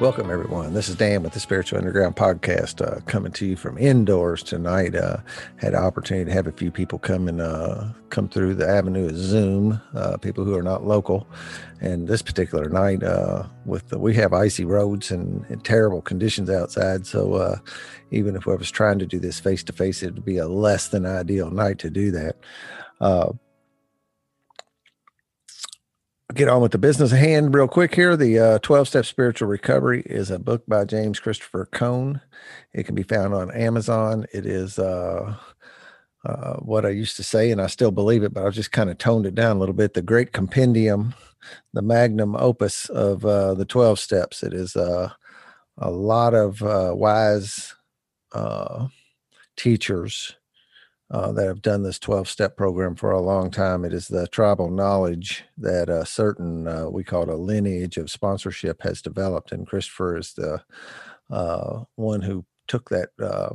Welcome, everyone. This is Dan with the Spiritual Underground Podcast, uh, coming to you from indoors tonight. Uh, had an opportunity to have a few people come and uh, come through the avenue of Zoom, uh, people who are not local. And this particular night, uh, with the, we have icy roads and, and terrible conditions outside, so uh, even if I was trying to do this face to face, it would be a less than ideal night to do that get on with the business hand real quick here. The uh, 12 Step Spiritual Recovery is a book by James Christopher Cohn. It can be found on Amazon. It is uh, uh, what I used to say, and I still believe it, but I've just kind of toned it down a little bit. The great compendium, the magnum opus of uh, the 12 steps. It is uh, a lot of uh, wise teachers uh, that have done this 12 step program for a long time. It is the tribal knowledge that a certain, uh, we call it a lineage of sponsorship, has developed. And Christopher is the uh, one who took that. Uh,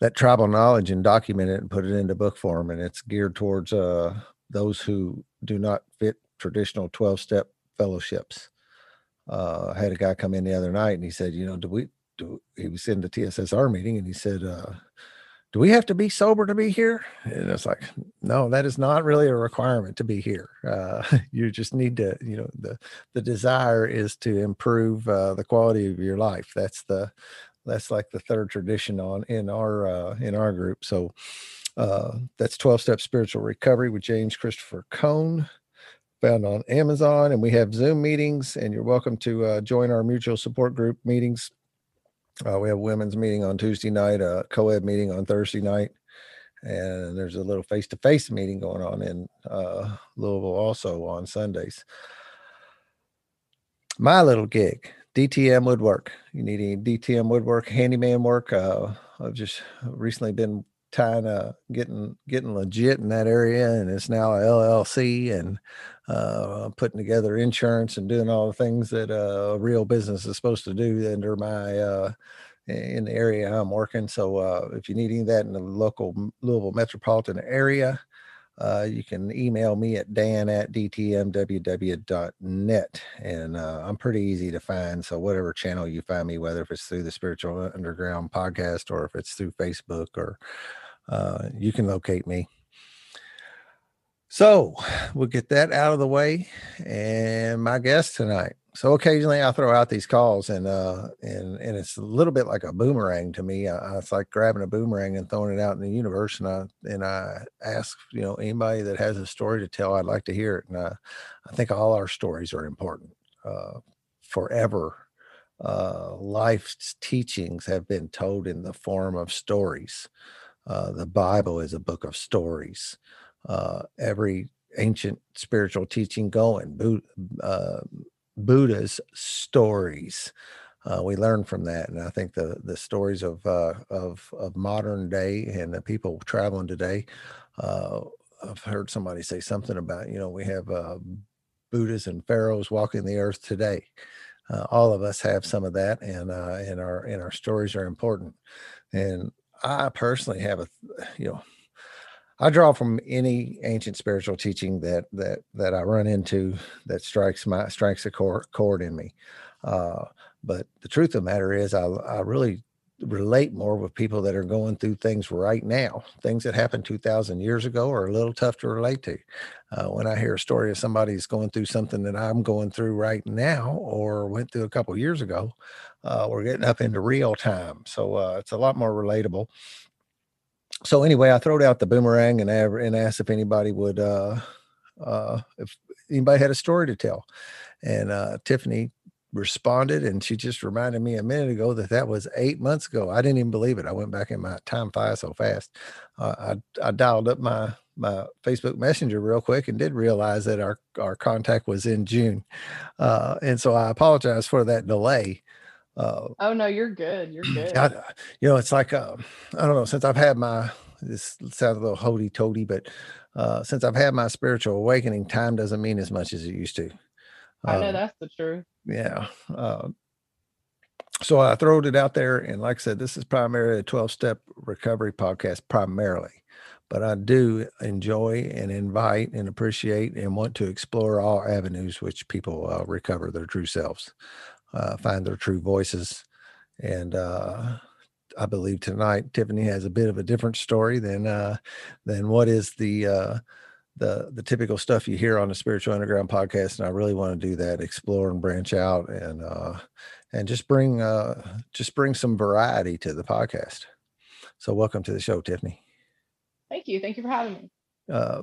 that tribal knowledge and documented it and put it into book form, and it's geared towards uh, those who do not fit traditional 12 step fellowships. Uh, I had a guy come in the other night and he said, You know, do we do? He was in the TSSR meeting and he said, do we have to be sober to be here? And it's like, no, that is not really a requirement to be here. Uh, you just need to, you know, the the desire is to improve uh, the quality of your life. That's the that's like the third tradition on in our uh, in our group. So uh, that's 12 step spiritual recovery with James Christopher Cohn found on Amazon. And we have Zoom meetings, and you're welcome to uh, join our mutual support group meetings uh, we have women's meeting on Tuesday night, a co-ed meeting on Thursday night, and there's a little face-to-face meeting going on in uh, Louisville also on Sundays. My little gig, DTM woodwork. You need any DTM woodwork, handyman work? Uh, I've just recently been uh getting getting legit in that area and it's now a llc and uh putting together insurance and doing all the things that a real business is supposed to do under my uh in the area i'm working. So uh if you need any of that in the local louisville metropolitan area uh, you can email me at dan at dtmww.net and uh, i'm pretty easy to find. So whatever channel you find me whether if it's through the spiritual underground podcast or if it's through facebook or uh, you can locate me. So we'll get that out of the way. And my guest tonight. So occasionally I throw out these calls and uh and and it's a little bit like a boomerang to me. I, it's like grabbing a boomerang and throwing it out in the universe. And I and I ask, you know, anybody that has a story to tell, I'd like to hear it. And I, I think all our stories are important. Uh forever. Uh life's teachings have been told in the form of stories. Uh, the Bible is a book of stories. Uh, every ancient spiritual teaching going, uh, Buddha's stories. Uh, we learn from that, and I think the the stories of uh, of of modern day and the people traveling today. I've heard somebody say something about you know we have Buddhas and pharaohs walking the earth today. Uh, all of us have some of that, and uh, and our and our stories are important. And I personally have a, you know, I draw from any ancient spiritual teaching that that that I run into that strikes my strikes a chord, chord in me. Uh, but the truth of the matter is, I I really relate more with people that are going through things right now. Things that happened 2,000 years ago are a little tough to relate to. Uh, when I hear a story of somebody's going through something that I'm going through right now or went through a couple years ago, uh, we're getting up into real time. So uh, it's a lot more relatable. So anyway, I throwed out the boomerang and, and asked if anybody would, uh, uh, if anybody had a story to tell. And uh, Tiffany responded and she just reminded me a minute ago that that was eight months ago i didn't even believe it i went back in my time file so fast uh, I, I dialed up my my facebook messenger real quick and did realize that our our contact was in june uh, and so i apologize for that delay uh, oh no you're good you're good I, you know it's like uh, i don't know since i've had my this sounds a little hody toady but uh, since i've had my spiritual awakening time doesn't mean as much as it used to I know um, that's the truth. Yeah. Uh, so I throwed it out there, and like I said, this is primarily a 12 step recovery podcast, primarily. But I do enjoy and invite and appreciate and want to explore all avenues which people uh, recover their true selves. Uh, find their true voices. And uh, I believe tonight Tiffany has a bit of a different story than uh, than what is the uh, the the typical stuff you hear on the Spiritual Underground podcast. And I really want to do that, explore and branch out, and uh, and just bring uh, just bring some variety to the podcast. So welcome to the show, Tiffany. Thank you. Thank you for having me. Uh,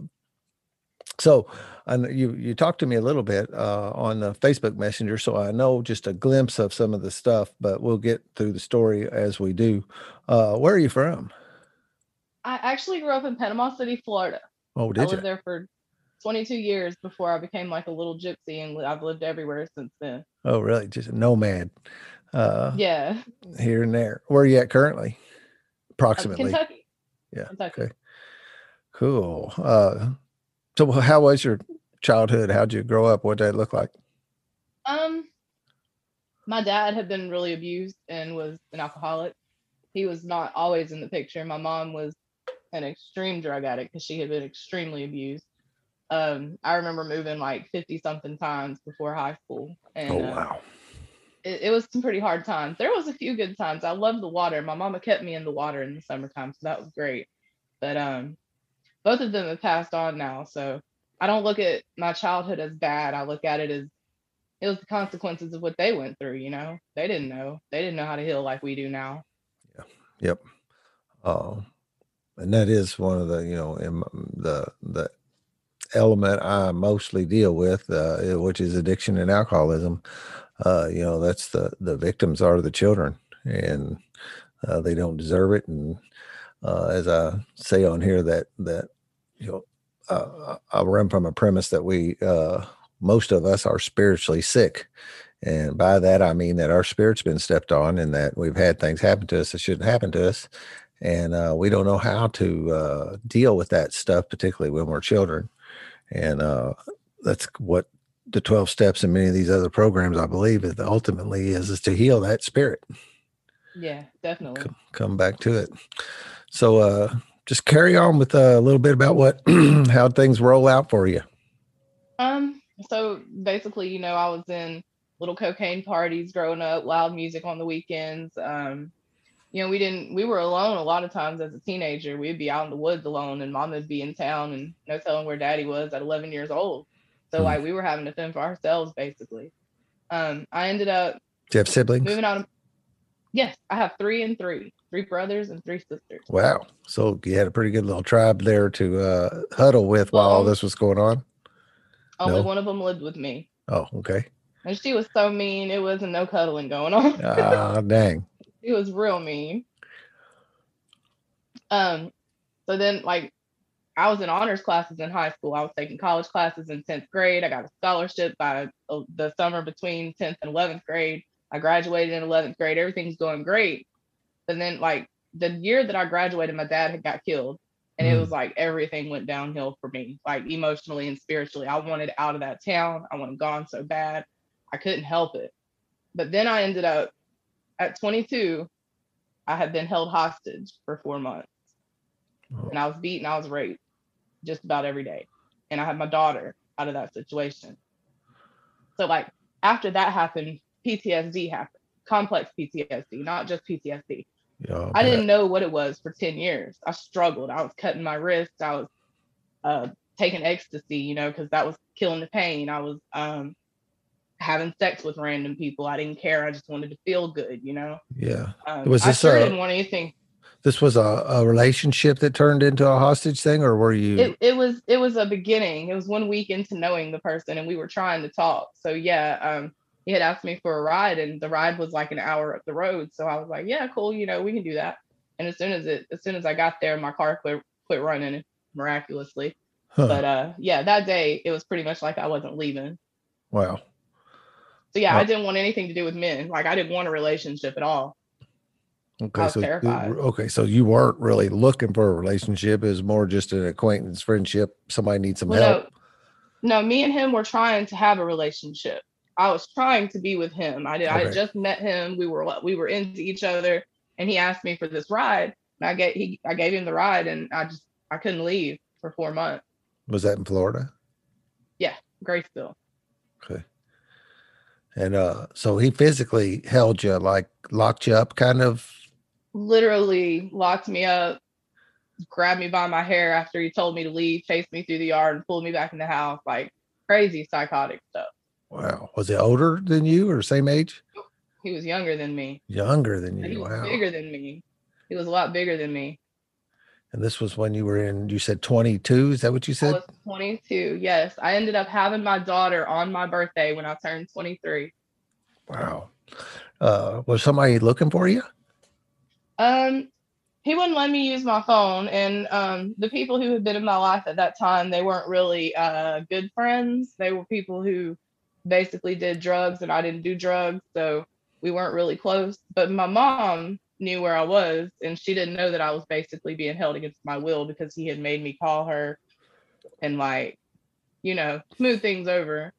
so and you you talked to me a little bit uh, on the Facebook Messenger, so I know just a glimpse of some of the stuff, but we'll get through the story as we do. Uh, where are you from? I actually grew up in Panama City, Florida. Oh, did you? I you? lived there for 22 years before I became like a little gypsy, and I've lived everywhere since then. Oh, really? Just a nomad. Uh, yeah. Here and there. Where are you at currently? Approximately. Kentucky. Yeah. Kentucky. Okay. Cool. Uh, so how was your childhood? How'd you grow up? What did it look like? Um, my dad had been really abused and was an alcoholic. He was not always in the picture. My mom was an extreme drug addict because she had been extremely abused. Um, I remember moving like 50 something times before high school. And, oh, uh, wow. Uh, it, it, was some pretty hard times. There was a few good times. I loved the water. My mama kept me in the water in the summertime, so that was great. But um, both of them have passed on now. So I don't look at my childhood as bad. I look at it as it was the consequences of what they went through, you know. They didn't know. They didn't know how to heal like we do now. Yeah. Yep. Uh, and that is one of the, you know, the the element I mostly deal with, uh, which is addiction and alcoholism. Uh, you know, that's the the victims are the children, and uh, they don't deserve it. And uh, as I say on here, that that you know, uh, I run from a premise that we uh, most of us are spiritually sick. And by that, I mean that our spirit's been stepped on and that we've had things happen to us that shouldn't happen to us. And uh, we don't know how to uh, deal with that stuff, particularly when we're children. And uh, that's what the 12 steps and many of these other programs, I believe, is ultimately is, is to heal that spirit. Yeah, definitely. Come, come back to it. So uh, just carry on with uh, a little bit about what how things roll out for you. Um. So basically, you know, I was in little cocaine parties growing up, loud music on the weekends. Um, you know, we didn't we were alone a lot of times as a teenager. We'd be out in the woods alone, and mom would be in town, and no telling where daddy was at 11 years old. So mm. like we were having to fend for ourselves basically. Um, I ended up. Do you have siblings? Moving out. Of, yes, I have three and three three brothers and three sisters. Wow. So you had a pretty good little tribe there to uh, huddle with while all this was going on? Only no? one of them lived with me. Oh, okay. And she was so mean, it wasn't no cuddling going on. Ah, uh, dang. It was real mean. Um, so then like I was in honors classes in high school. I was taking college classes in 10th grade. I got a scholarship by uh, the summer between 10th and 11th grade. I graduated in 11th grade. Everything's going great. And then like the year that I graduated, my dad had got killed. And mm. it was like everything went downhill for me, like emotionally and spiritually. I wanted out of that town. I wanted gone so bad. I couldn't help it. But then I ended up at 22, I had been held hostage for four months. Oh. And I was beaten, I was raped just about every day. And I had my daughter out of that situation. So, like, after that happened, PTSD happened, complex PTSD, not just PTSD. Yeah, I didn't know what it was for 10 years. I struggled. I was cutting my wrists. I was uh, taking ecstasy, you know, because that was killing the pain. I was um, having sex with random people. I didn't care. I just wanted to feel good, you know? Yeah. Um, was this I sure a, didn't want anything. This was a, a relationship that turned into a hostage thing, or were you? It, it was. It was a beginning. It was one week into knowing the person, and we were trying to talk. So yeah, um, he had asked me for a ride and the ride was like an hour up the road. So I was like, yeah, cool. You know, we can do that. And as soon as it, as soon as I got there, my car quit, quit running miraculously. Huh. But uh, yeah, that day it was pretty much like I wasn't leaving. Wow. So yeah, I didn't want anything to do with men. Like I didn't want a relationship at all. Okay, so terrified. okay, so you weren't really looking for a relationship. It was more just an acquaintance, friendship. Somebody needs some well, help. No, no, me and him were trying to have a relationship. I was trying to be with him. I did. Okay. I just met him. We were we were into each other, and he asked me for this ride. And I gave he I gave him the ride, and I just I couldn't leave for four months. Was that in Florida? Yeah, Graceville. Okay. And uh, so he physically held you, like locked you up, kind of. Literally locked me up, grabbed me by my hair after he told me to leave, chased me through the yard, and pulled me back in the house. Like crazy psychotic stuff. Wow. Was he older than you or same age? He was younger than me. Younger than you. He was Wow. bigger than me. He was a lot bigger than me. And this was when you were in, you said 22. Is that what you I said? was 22. Yes, I ended up having my daughter on my birthday when I turned 23. Wow. Uh, was somebody looking for you? Um, he wouldn't let me use my phone, and um, the people who had been in my life at that time, they weren't really uh good friends. They were people who basically did drugs, and I didn't do drugs, so we weren't really close. But my mom knew where I was, and she didn't know that I was basically being held against my will because he had made me call her and like, you know, smooth things over.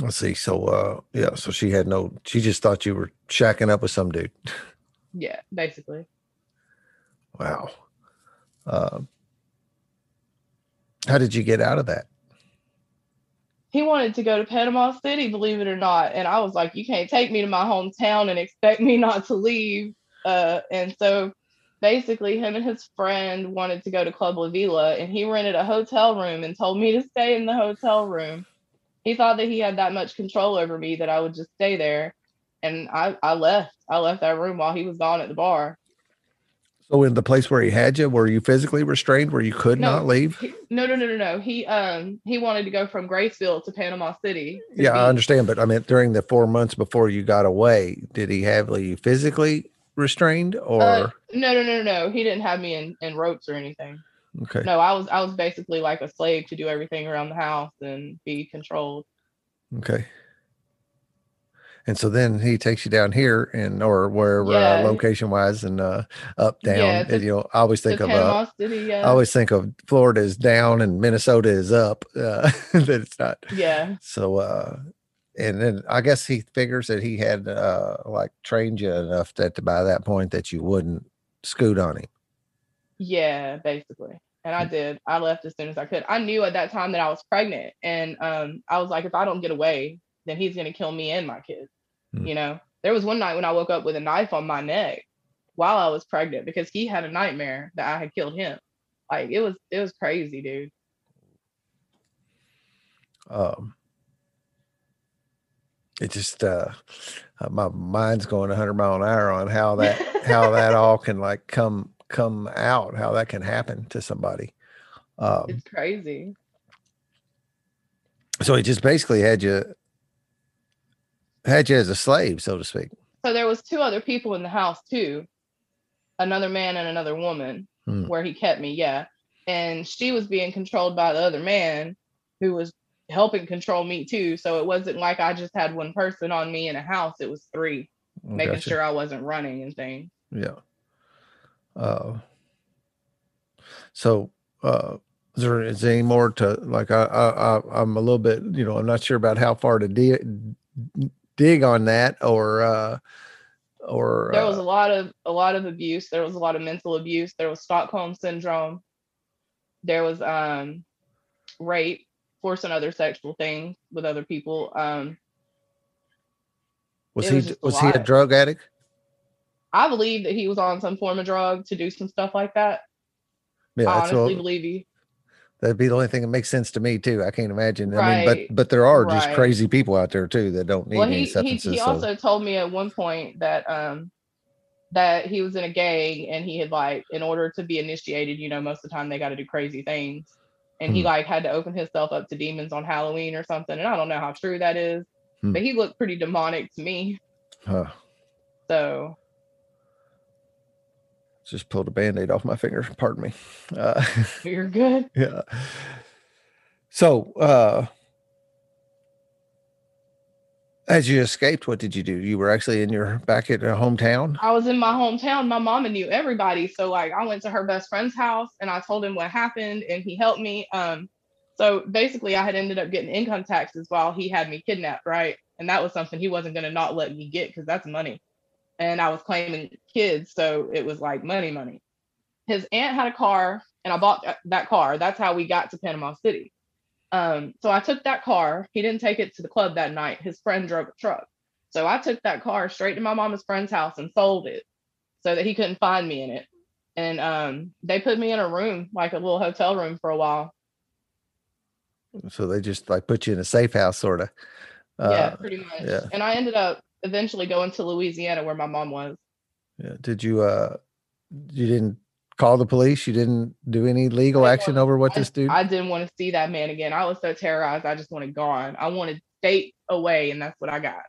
Let's see. So, uh, yeah. So she had no, she just thought you were shacking up with some dude. Yeah, basically. Wow. Uh, how did you get out of that? He wanted to go to Panama City, believe it or not. And I was like, you can't take me to my hometown and expect me not to leave. Uh, and so basically, him and his friend wanted to go to Club La Vela, and he rented a hotel room and told me to stay in the hotel room. He thought that he had that much control over me that I would just stay there. And I, I left. I left that room while he was gone at the bar. So, in the place where he had you, were you physically restrained where you could No, not leave? He, no, no, no, no, no. He um he wanted to go from Graceville to Panama City. to Yeah, I understand. But I mean, during the four months before you got away, did he have you physically restrained or? Uh, no, no, no, no, no. He didn't have me in, in ropes or anything. okay. No, I was I was basically like a slave to do everything around the house and be controlled. Okay. And so then he takes you down here and or wherever Yeah. uh, location wise and uh, up down. Yeah, and, you know, I always think of uh, City, yeah. I always think of Florida is down and Minnesota is up. Uh, that it's not. yeah. So uh, and then I guess he figures that he had uh like trained you enough that by that point that you wouldn't scoot on him. Yeah, basically. And I did. I left as soon as I could. I knew at that time that I was pregnant. And um, I was like, if I don't get away, then he's gonna kill me and my kids. Hmm. You know, there was one night when I woke up with a knife on my neck while I was pregnant because he had a nightmare that I had killed him. Like it was it was crazy, dude. um it just uh uh, my mind's going 100 mile an hour on how that how that all can like come come out how that can happen to somebody um It's crazy. so he just basically had you had you as a slave so to speak So there was two other people in the house too, another man and another woman, Hmm. where he kept me. Yeah, and she was being controlled by the other man, who was helping control me too. So it wasn't like I just had one person on me in a house. It was three, making Gotcha. sure I wasn't running and things. yeah uh so uh is there, is there any more to like I, I I I'm a little bit you know I'm not sure about how far to dig dig on that or uh or There was uh, a lot of a lot of abuse. There was a lot of mental abuse. There was Stockholm syndrome. There was um rape, forcing other sexual things with other people. Um, was he was was he a drug addict I believe that he was on some form of drug to do some stuff like that. yeah I honestly all, believe he. That'd be the only thing that makes sense to me too I can't imagine I mean Right, but but there are just crazy people out there too that don't need Well, any he he, substances he so also told me at one point that um that he was in a gang and he had like in order to be initiated, you know, most of the time they got to do crazy things, and he Hmm. like had to open himself up to demons on Halloween or something. And I don't know how true that is, Hmm. but he looked pretty demonic to me. huh. So just pulled a band-aid off my finger pardon me uh you're good. yeah so uh as you escaped what did you do you were actually in your back at a hometown I was in my hometown. My mama knew everybody. So like I went to her best friend's house and I told him what happened and he helped me. Um so basically I had ended up getting income taxes while he had me kidnapped, right? And that was something he wasn't gonna not let me get because that's money. And I was claiming kids, so it was like money, money. His aunt had a car and I bought that- car. That's how we got to Panama City. Um, so I took that car. He didn't take it to the club that night. His friend drove a truck. So I took that car straight to my mama's friend's house and sold it so that he couldn't find me in it. And um, they put me in a room, like a little hotel room for a while. So they just like put you in a safe house, sort of. Uh, yeah, pretty much. Yeah. And I ended up eventually going to Louisiana where my mom was. Yeah. Did you uh you didn't call the police? You didn't do any legal action over what I, this dude? I didn't want to see that man again. I was so terrorized. I just wanted gone. I wanted state away, and that's what I got.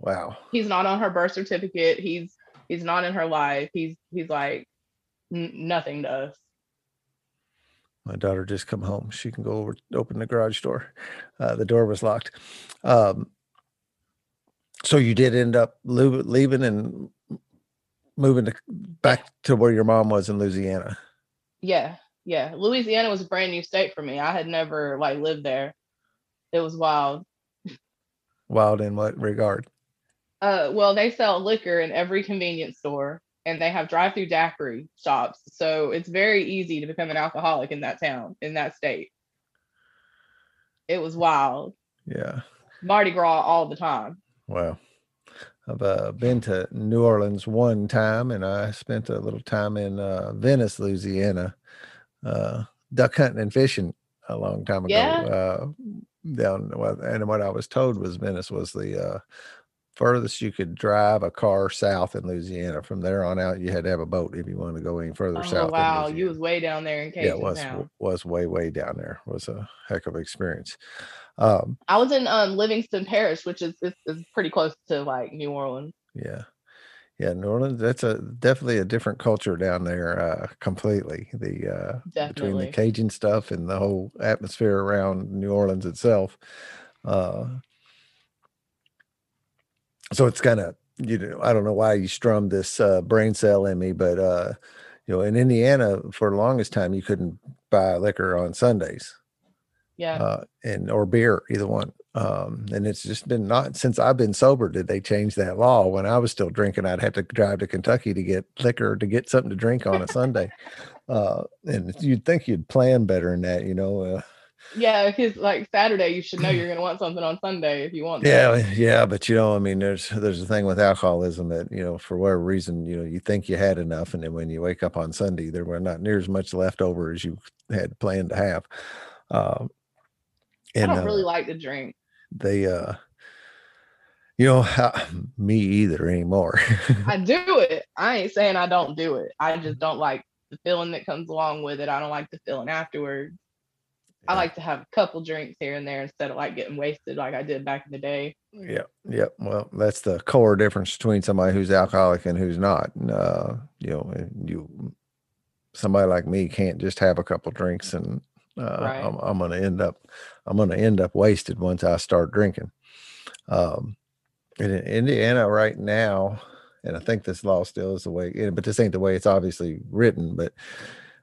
Wow. He's not on her birth certificate. He's he's not in her life. He's he's like n- nothing to us. My daughter just come home. She can go over open the garage door. Uh, the door was locked. Um, so you did end up leaving and moving to, back to where your mom was in Louisiana. Yeah, yeah. Louisiana was a brand new state for me. I had never like lived there. It was wild. Wild in what regard? Uh, well, they sell liquor in every convenience store, and they have drive-through daiquiri shops. So it's very easy to become an alcoholic in that town, in that state. It was wild. Yeah. Mardi Gras all the time. Wow. I've uh, been to New Orleans one time, and I spent a little time in uh, Venice, Louisiana, uh, duck hunting and fishing a long time ago. Yeah. Uh, down, and what I was told was Venice was the uh, furthest you could drive a car south in Louisiana. From there on out, you had to have a boat if you wanted to go any further oh, south. Wow, you was way down there in Cajun Yeah, it was town. was way way down there. It was a heck of an experience. Um, I was in um, Livingston Parish, which is, is is pretty close to like New Orleans. Yeah, yeah, New Orleans. That's a definitely a different culture down there. Uh, completely the uh, between the Cajun stuff and the whole atmosphere around New Orleans itself. Uh, so it's kind of you know I don't know why you strummed this uh, brain cell in me, but uh, you know in Indiana for the longest time you couldn't buy liquor on Sundays yeah. uh, and or beer either one. Um, and it's just been not since i've been sober did they change that law? When i was still drinking i'd have to drive to kentucky to get liquor to get something to drink on a sunday. Uh, and you'd think you'd plan better than that you know uh, yeah because like saturday you should know you're going to want something on sunday if you want yeah that. yeah but you know i mean there's there's a thing with alcoholism that you know for whatever reason you know you think you had enough and then when you wake up on sunday there were not near as much left over as you had planned to have uh, and, I don't really uh, like to drink. They, uh, you know, me either anymore. I do it. I ain't saying I don't do it. I just don't like the feeling that comes along with it. I don't like the feeling afterwards. I like to have a couple drinks here and there instead of like getting wasted like I did back in the day. Yeah, yeah. Well, that's the core difference between somebody who's alcoholic and who's not. Uh, you know, you somebody like me can't just have a couple drinks and uh, right. I'm, I'm going to end up, I'm going to end up wasted once I start drinking. Um, in Indiana right now, and I think this law still is the way, but this ain't the way it's obviously written. But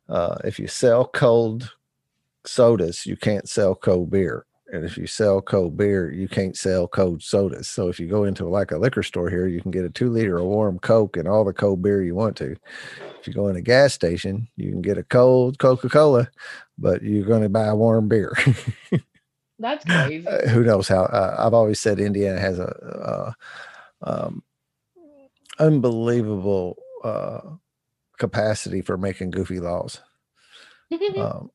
uh, if you sell cold sodas, you can't sell cold beer. And if you sell cold beer, you can't sell cold sodas. So if you go into like a liquor store here, you can get a two liter of warm Coke and all the cold beer you want to. If you go in a gas station, you can get a cold Coca Cola, but you're going to buy warm beer. That's crazy. Uh, who knows how? Uh, I've always said Indiana has a, um, unbelievable uh, capacity for making goofy laws. um,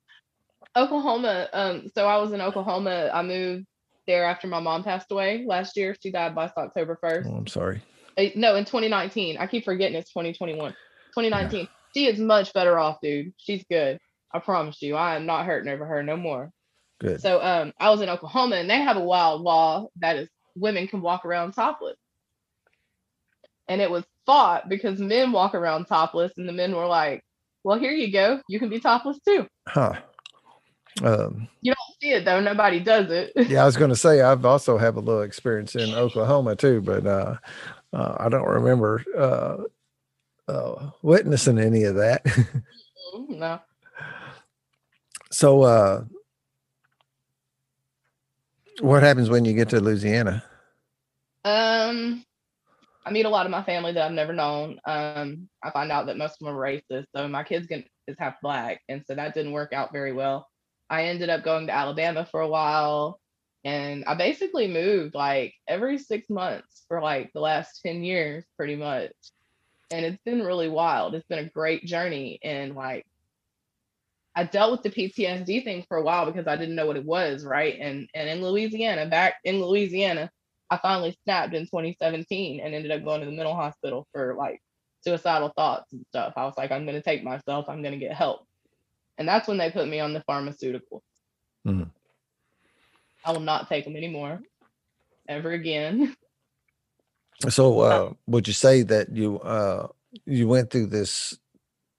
Oklahoma. Um, so I was in Oklahoma. I moved there after my mom passed away last year. She died last October 1st. Oh, I'm sorry. Uh, no, in 2019. I keep forgetting it's 2021. 2019. Yeah. She is much better off, dude. She's good. I promise you. I am not hurting over her no more. Good. So um I was in Oklahoma and they have a wild law that is women can walk around topless. And it was fought because men walk around topless and the men were like, Well, here you go. You can be topless too. Huh. Um, you don't see it though. Nobody does it. yeah, I was going to say I've also have a little experience in Oklahoma too, but uh, uh, I don't remember uh, uh witnessing any of that. no. So, uh, what happens when you get to Louisiana? Um, I meet a lot of my family that I've never known. Um, I find out that most of them are racist. So my kids get, is half black, and so that didn't work out very well. I ended up going to Alabama for a while and I basically moved like every six months for like the last 10 years, pretty much. And it's been really wild. It's been a great journey. And like, I dealt with the PTSD thing for a while because I didn't know what it was, right? And and in Louisiana, back in Louisiana, I finally snapped in 2017 and ended up going to the mental hospital for like suicidal thoughts and stuff. I was like, I'm gonna take myself, I'm gonna get help. And that's when they put me on the pharmaceutical. Mm-hmm. I will not take them anymore, ever again. So, uh, would you say that you uh, you went through this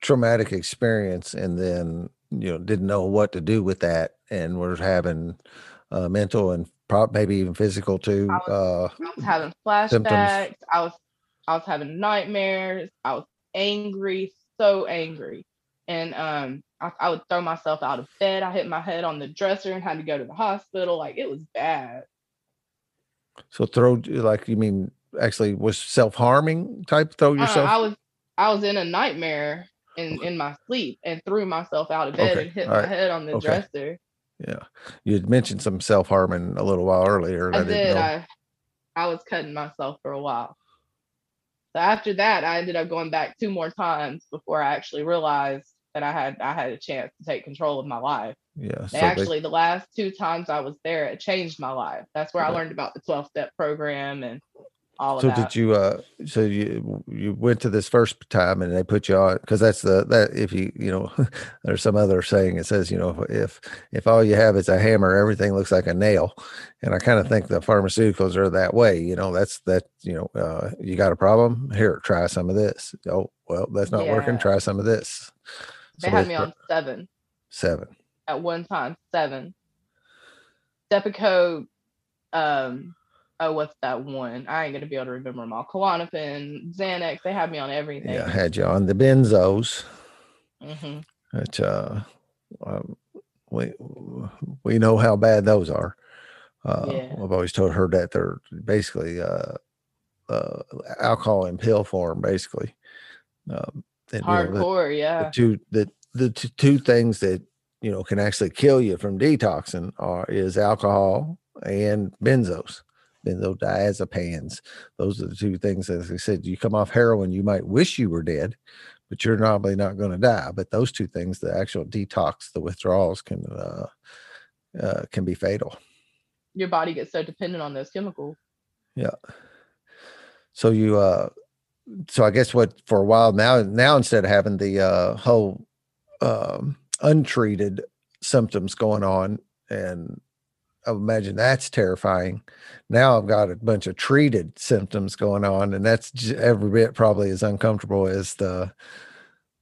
traumatic experience and then you know didn't know what to do with that and were having uh, mental and probably maybe even physical too? I was, uh, I was having flashbacks. Symptoms. I was I was having nightmares. I was angry, so angry, and um, I, I, would throw myself out of bed. I hit my head on the dresser and had to go to the hospital. Like it was bad. So throw like you mean actually was self harming type throw uh, yourself? Uh, I was I was in a nightmare in in my sleep and threw myself out of bed okay. and hit All my right. head on the okay. dresser. Yeah, you had mentioned some self harming a little while earlier. I, I did. I I was cutting myself for a while. So after that, I ended up going back two more times before I actually realized that I had I had a chance to take control of my life. Yeah. So actually, they, the last two times I was there, it changed my life. That's where I learned about the 12 step program and all so of that. did you uh so you you went to this first time and they put you on because that's the that if you you know there's some other saying it says you know if if all you have is a hammer everything looks like a nail and i kind of think the pharmaceuticals are that way you know that's that you know uh you got a problem here try some of this oh well that's not yeah. working try some of this they so had me on seven seven at one time seven depakote um oh, what's that one? I ain't gonna be able to remember them all. Klonopin, Xanax, they had me on everything. Yeah, I had you on the benzos. Mm-hmm. Which uh, um, we we know how bad those are. Uh, yeah. I've always told her that they're basically uh, uh, alcohol in pill form, basically. Um, and, Hardcore, the, yeah. The two the the t- two things that you know can actually kill you from detoxing are is alcohol and benzos benzodiazepines. Those are the two things. As I said, you come off heroin, you might wish you were dead, but you're probably not going to die. But those two things, the actual detox, the withdrawals, can uh, uh, can be fatal. Your body gets so dependent on those chemicals. Yeah. So you, uh, so I guess what for a while now, now instead of having the uh, whole um, untreated symptoms going on and I imagine that's terrifying. Now I've got a bunch of treated symptoms going on, and that's every bit probably as uncomfortable as the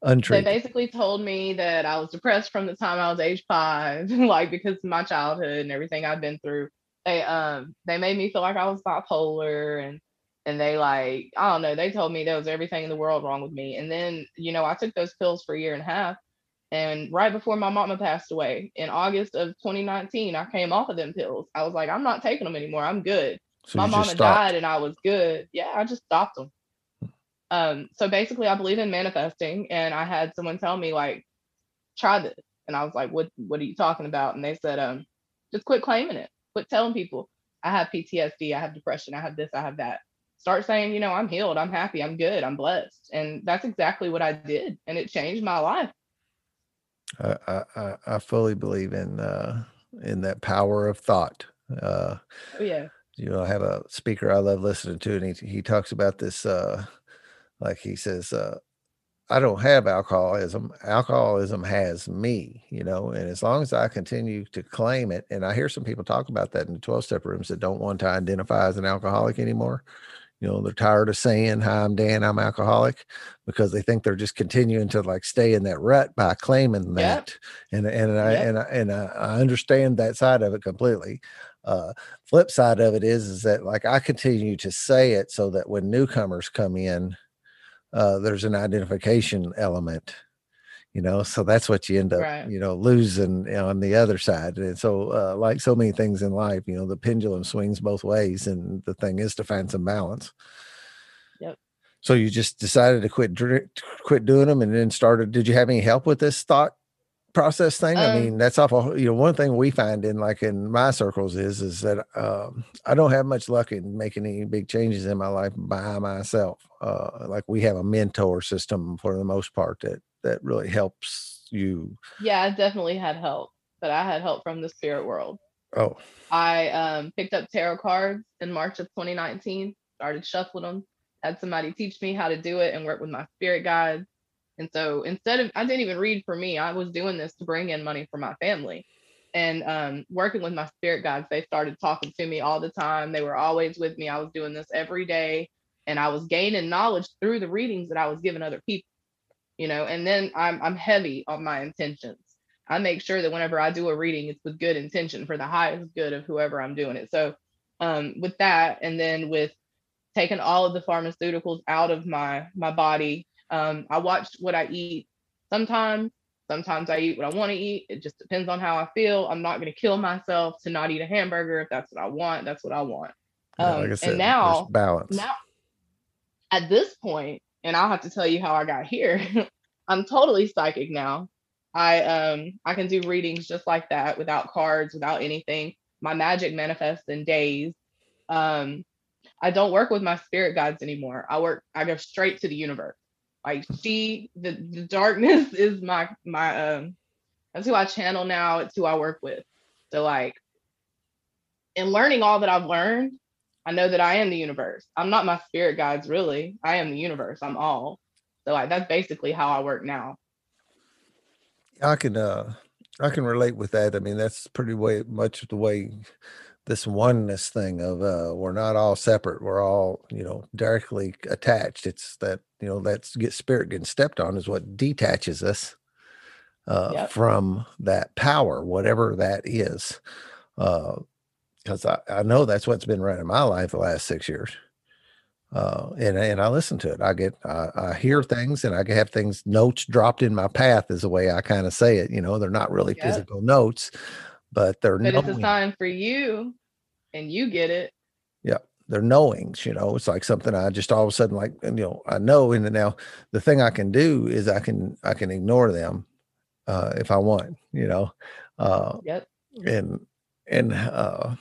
untreated. They basically told me that I was depressed from the time I was age five, like because of my childhood and everything I've been through. They um they made me feel like I was bipolar and and they like I don't know. They told me there was everything in the world wrong with me. And then you know I took those pills for a year and a half, and right before my mama passed away in August of 2019, I came off of them pills. I was like, I'm not taking them anymore. I'm good. So my mama died and I was good. Yeah, I just stopped them. Um, so basically, I believe in manifesting, and I had someone tell me like, try this, and I was like, what What are you talking about? And they said, um, just quit claiming it. Quit telling people I have PTSD, I have depression, I have this, I have that. Start saying, you know, I'm healed, I'm happy, I'm good, I'm blessed, and that's exactly what I did, and it changed my life. I, I, I fully believe in uh, in that power of thought. Uh, oh, yeah. You know, I have a speaker I love listening to, and he he talks about this. Uh, like he says, uh, I don't have alcoholism. Alcoholism has me, you know, and as long as I continue to claim it, and I hear some people talk about that in the 12 step rooms that don't want to identify as an alcoholic anymore you know they're tired of saying hi i'm dan i'm alcoholic because they think they're just continuing to like stay in that rut by claiming that yep. and and I, yep. and I, and I, I understand that side of it completely uh flip side of it is is that like i continue to say it so that when newcomers come in uh there's an identification element you know so that's what you end up right. you know losing on the other side and so uh, like so many things in life you know the pendulum swings both ways and the thing is to find some balance yep so you just decided to quit quit doing them and then started did you have any help with this thought process thing? I Um, mean, that's awful. You know, one thing we find in like in my circles is is that um, I don't have much luck in making any big changes in my life by myself. Uh, like we have a mentor system for the most part that that really helps you. yeah, I definitely had help, but I had help from the spirit world. Oh, I um, picked up tarot cards in March of 2019, started shuffling them, had somebody teach me how to do it and work with my spirit guides. And so instead of, I didn't even read for me, I was doing this to bring in money for my family. And um, working with my spirit guides, they started talking to me all the time. They were always with me. I was doing this every day and I was gaining knowledge through the readings that I was giving other people, you know. And then I'm, I'm heavy on my intentions. I make sure that whenever I do a reading, it's with good intention for the highest good of whoever I'm doing it. So, um, with that, and then with taking all of the pharmaceuticals out of my my body, um, I watch what I eat. Sometimes, sometimes I eat what I want to eat. It just depends on how I feel. I'm not going to kill myself to not eat a hamburger. If that's what I want, that's what I want. yeah, Um, like I said, and now, balance. now, at this point, and I'll have to tell you how I got here. I'm totally psychic now. I um I can do readings just like that without cards, without anything. My magic manifests in days. Um I don't work with my spirit guides anymore. I work I go straight to the universe. Like she the, the darkness is my my um that's who I channel now, it's who I work with. So like in learning all that I've learned, I know that I am the universe. I'm not my spirit guides really. I am the universe. I'm all. So like that's basically how I work now. I can uh I can relate with that. I mean, that's pretty way much the way this oneness thing of uh we're not all separate. We're all, you know, directly attached. It's that, you know, that's get spirit getting stepped on is what detaches us uh Yep. from that power, whatever that is. Uh because I, I know that's what's been running my life the last six years. Uh, and and I listen to it. I get I, I hear things, and I can have things notes dropped in my path. Is the way I kind of say it. You know, they're not really Yep. physical notes, but they're But it's a sign for you and you get it. Yeah, they're knowings. You know, it's like something I just all of a sudden like you know I know. And now the thing I can do is I can I can ignore them uh, if I want. You know, uh, Yep. and and uh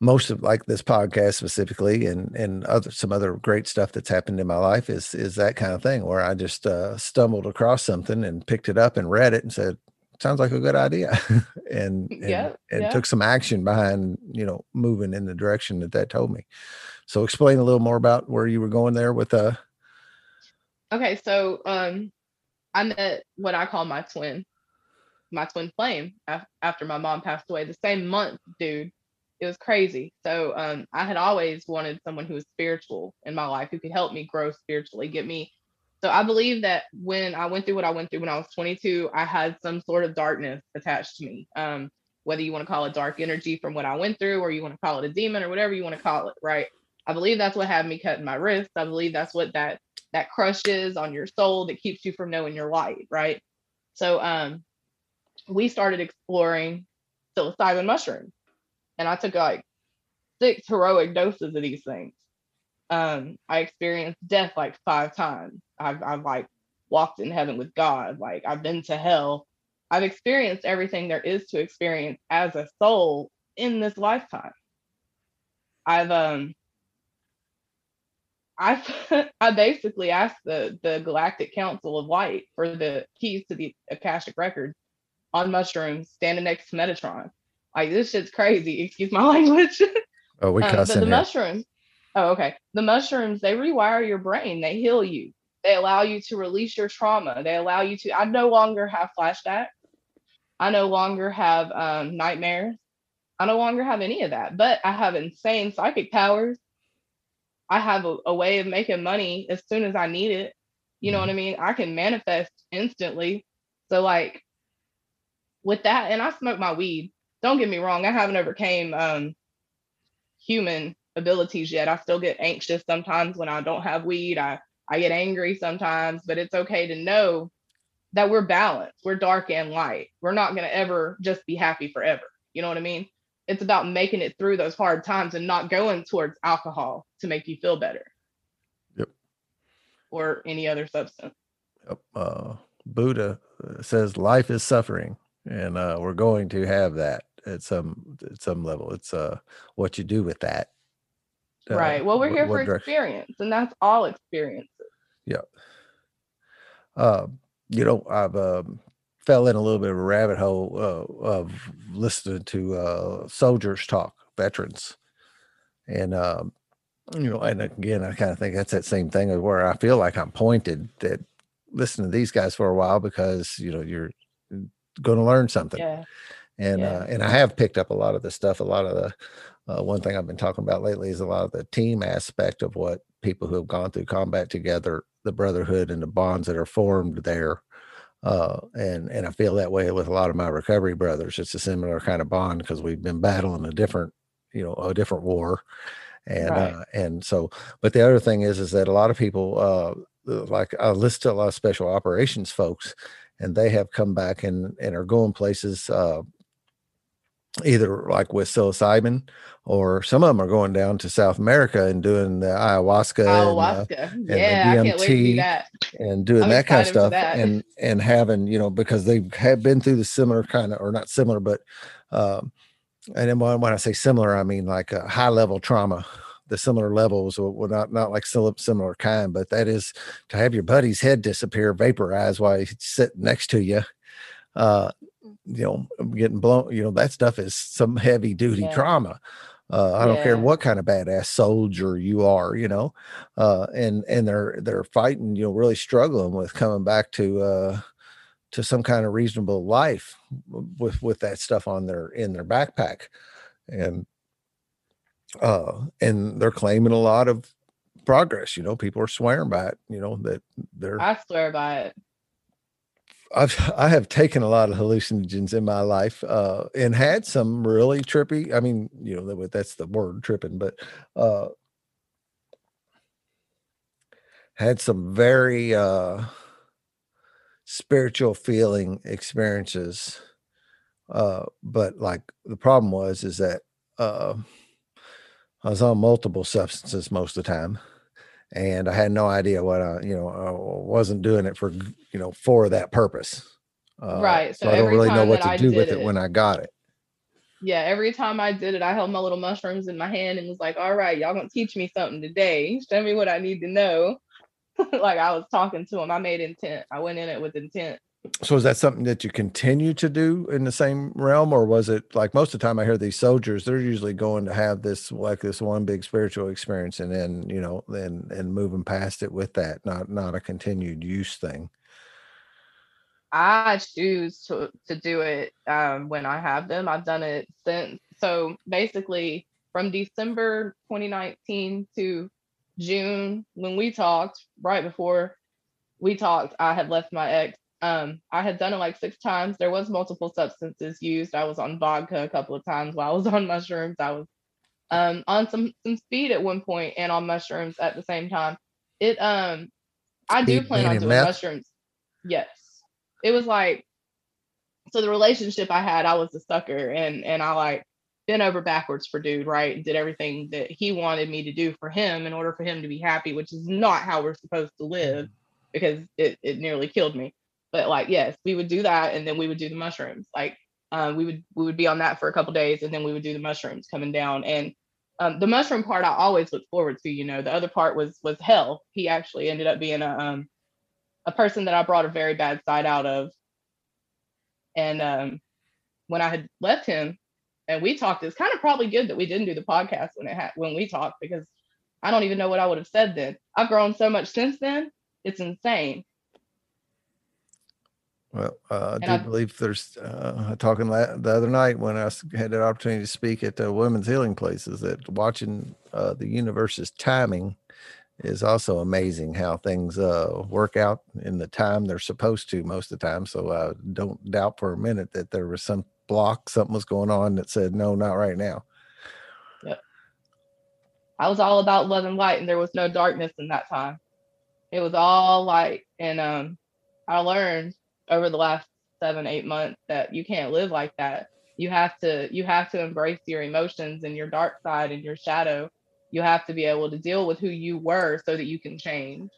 most of like this podcast specifically and and other some other great stuff that's happened in my life is is that kind of thing where i just uh stumbled across something and picked it up and read it and said sounds like a good idea and and, Yep, and yep. took some action behind you know moving in the direction that that told me so explain a little more about where you were going there with uh Okay, so um I met what I call my twin, my twin flame af- after my mom passed away the same month, dude. It was crazy. So um I had always wanted someone who was spiritual in my life who could help me grow spiritually, get me so I believe that when I went through what I went through when I was 22, I had some sort of darkness attached to me. Um, whether you want to call it dark energy from what I went through, or you want to call it a demon, or whatever you want to call it, right? I believe that's what had me cutting my wrist. I believe that's what that that crush is on your soul that keeps you from knowing your light, right? So um, we started exploring psilocybin mushrooms, and I took like six heroic doses of these things. Um, I experienced death like five times. I've I've like walked in heaven with God. Like I've been to hell. I've experienced everything there is to experience as a soul in this lifetime. I've um I I basically asked the the Galactic Council of Light for the keys to the Akashic records on mushrooms, standing next to Metatron. Like this shit's crazy. Excuse my language. oh we Um, cuss but the here mushrooms, oh, okay. The mushrooms, they rewire your brain, they heal you, they allow you to release your trauma, they allow you to. I no longer have flashbacks, I no longer have um, nightmares, I no longer have any of that, but I have insane psychic powers. I have a, a way of making money as soon as I need it. You know what I mean? I can manifest instantly. So, like, with that, and I smoke my weed. Don't get me wrong, I haven't overcame um, human abilities yet. I still get anxious sometimes when I don't have weed. I I get angry sometimes, but it's okay to know that we're balanced. We're dark and light. We're not going to ever just be happy forever. You know what I mean? It's about making it through those hard times and not going towards alcohol to make you feel better. Yep. Or any other substance. Yep. Uh, Buddha uh, says life is suffering, and uh, we're going to have that at some at some level. It's uh what you do with that. Uh, right. Well, we're here for experience, and that's all experiences. Yeah. Uh, you know, I've um, fell in a little bit of a rabbit hole uh, of listening to uh, soldiers talk, veterans, and um, you know, and again, I kind of think that's that same thing of where I feel like I'm pointed that listen to these guys for a while because you know you're going to learn something. Yeah. And yeah. uh, and I have picked up a lot of the stuff. A lot of the uh, one thing I've been talking about lately is a lot of the team aspect of what people who have gone through combat together, the brotherhood and the bonds that are formed there. Uh, and and I feel that way with a lot of my recovery brothers. It's a similar kind of bond because we've been battling a different, you know, a different war, and right. uh, and so. But the other thing is, is that a lot of people, uh, like I listen to a lot of special operations folks, and they have come back and and are going places. Uh, either like with psilocybin or some of them are going down to South America and doing the ayahuasca, ayahuasca. And, uh, yeah, and DMT do and doing I'm that kind of stuff and and having you know because they have been through the similar kind of or not similar but um and then when, when I say similar I mean like a high level trauma the similar levels well not not like similar kind but that is to have your buddy's head disappear vaporize while he's sitting next to you uh you know getting blown you know that stuff is some heavy duty yeah. trauma uh, I don't care what kind of badass soldier you are, you know, uh, and and they're they're fighting, you know, really struggling with coming back to uh, to some kind of reasonable life with with that stuff on their in their backpack, and uh, and they're claiming a lot of progress. You know, people are swearing by it. You know that they're. I swear by it. I've I have taken a lot of hallucinogens in my life, uh, and had some really trippy. I mean, you know, that's the word tripping, but uh, had some very uh, spiritual feeling experiences. Uh, but like the problem was is that uh, I was on multiple substances most of the time and I had no idea what I, you know, I wasn't doing it for, you know, for that purpose. Uh, right. So, so I don't really know what to do with it, it when I got it. Yeah, every time I did it, I held my little mushrooms in my hand and was like, "All right, y'all gonna teach me something today. Show me what I need to know." like I was talking to him. I made intent. I went in it with intent so is that something that you continue to do in the same realm or was it like most of the time i hear these soldiers they're usually going to have this like this one big spiritual experience and then you know then and moving past it with that not not a continued use thing? I choose to to do it um, when i have them. I've done it since so basically from december 2019 to june when we talked right before we talked i had left my ex um, I had done it like six times. There was multiple substances used. I was on vodka a couple of times while I was on mushrooms. I was um, on some some speed at one point and on mushrooms at the same time. It um I do plan on doing meth? mushrooms. Yes. It was like so the relationship I had, I was a sucker and and I like bent over backwards for dude, right? And did everything that he wanted me to do for him in order for him to be happy, which is not how we're supposed to live because it, it nearly killed me. But like, yes, we would do that, and then we would do the mushrooms. Like, um, we would we would be on that for a couple days, and then we would do the mushrooms coming down. And um, the mushroom part, I always look forward to. You know, the other part was was hell. He actually ended up being a um, a person that I brought a very bad side out of. And um, when I had left him, and we talked, it's kind of probably good that we didn't do the podcast when it had when we talked because I don't even know what I would have said then. I've grown so much since then. It's insane. Well, uh, I do I, believe there's uh, talking la- the other night when I had the opportunity to speak at the women's healing places that watching uh, the universe's timing is also amazing how things uh, work out in the time they're supposed to most of the time. So I don't doubt for a minute that there was some block, something was going on that said, no, not right now. Yeah. I was all about love and light and there was no darkness in that time. It was all light. And um, I learned over the last seven eight months that you can't live like that you have to you have to embrace your emotions and your dark side and your shadow you have to be able to deal with who you were so that you can change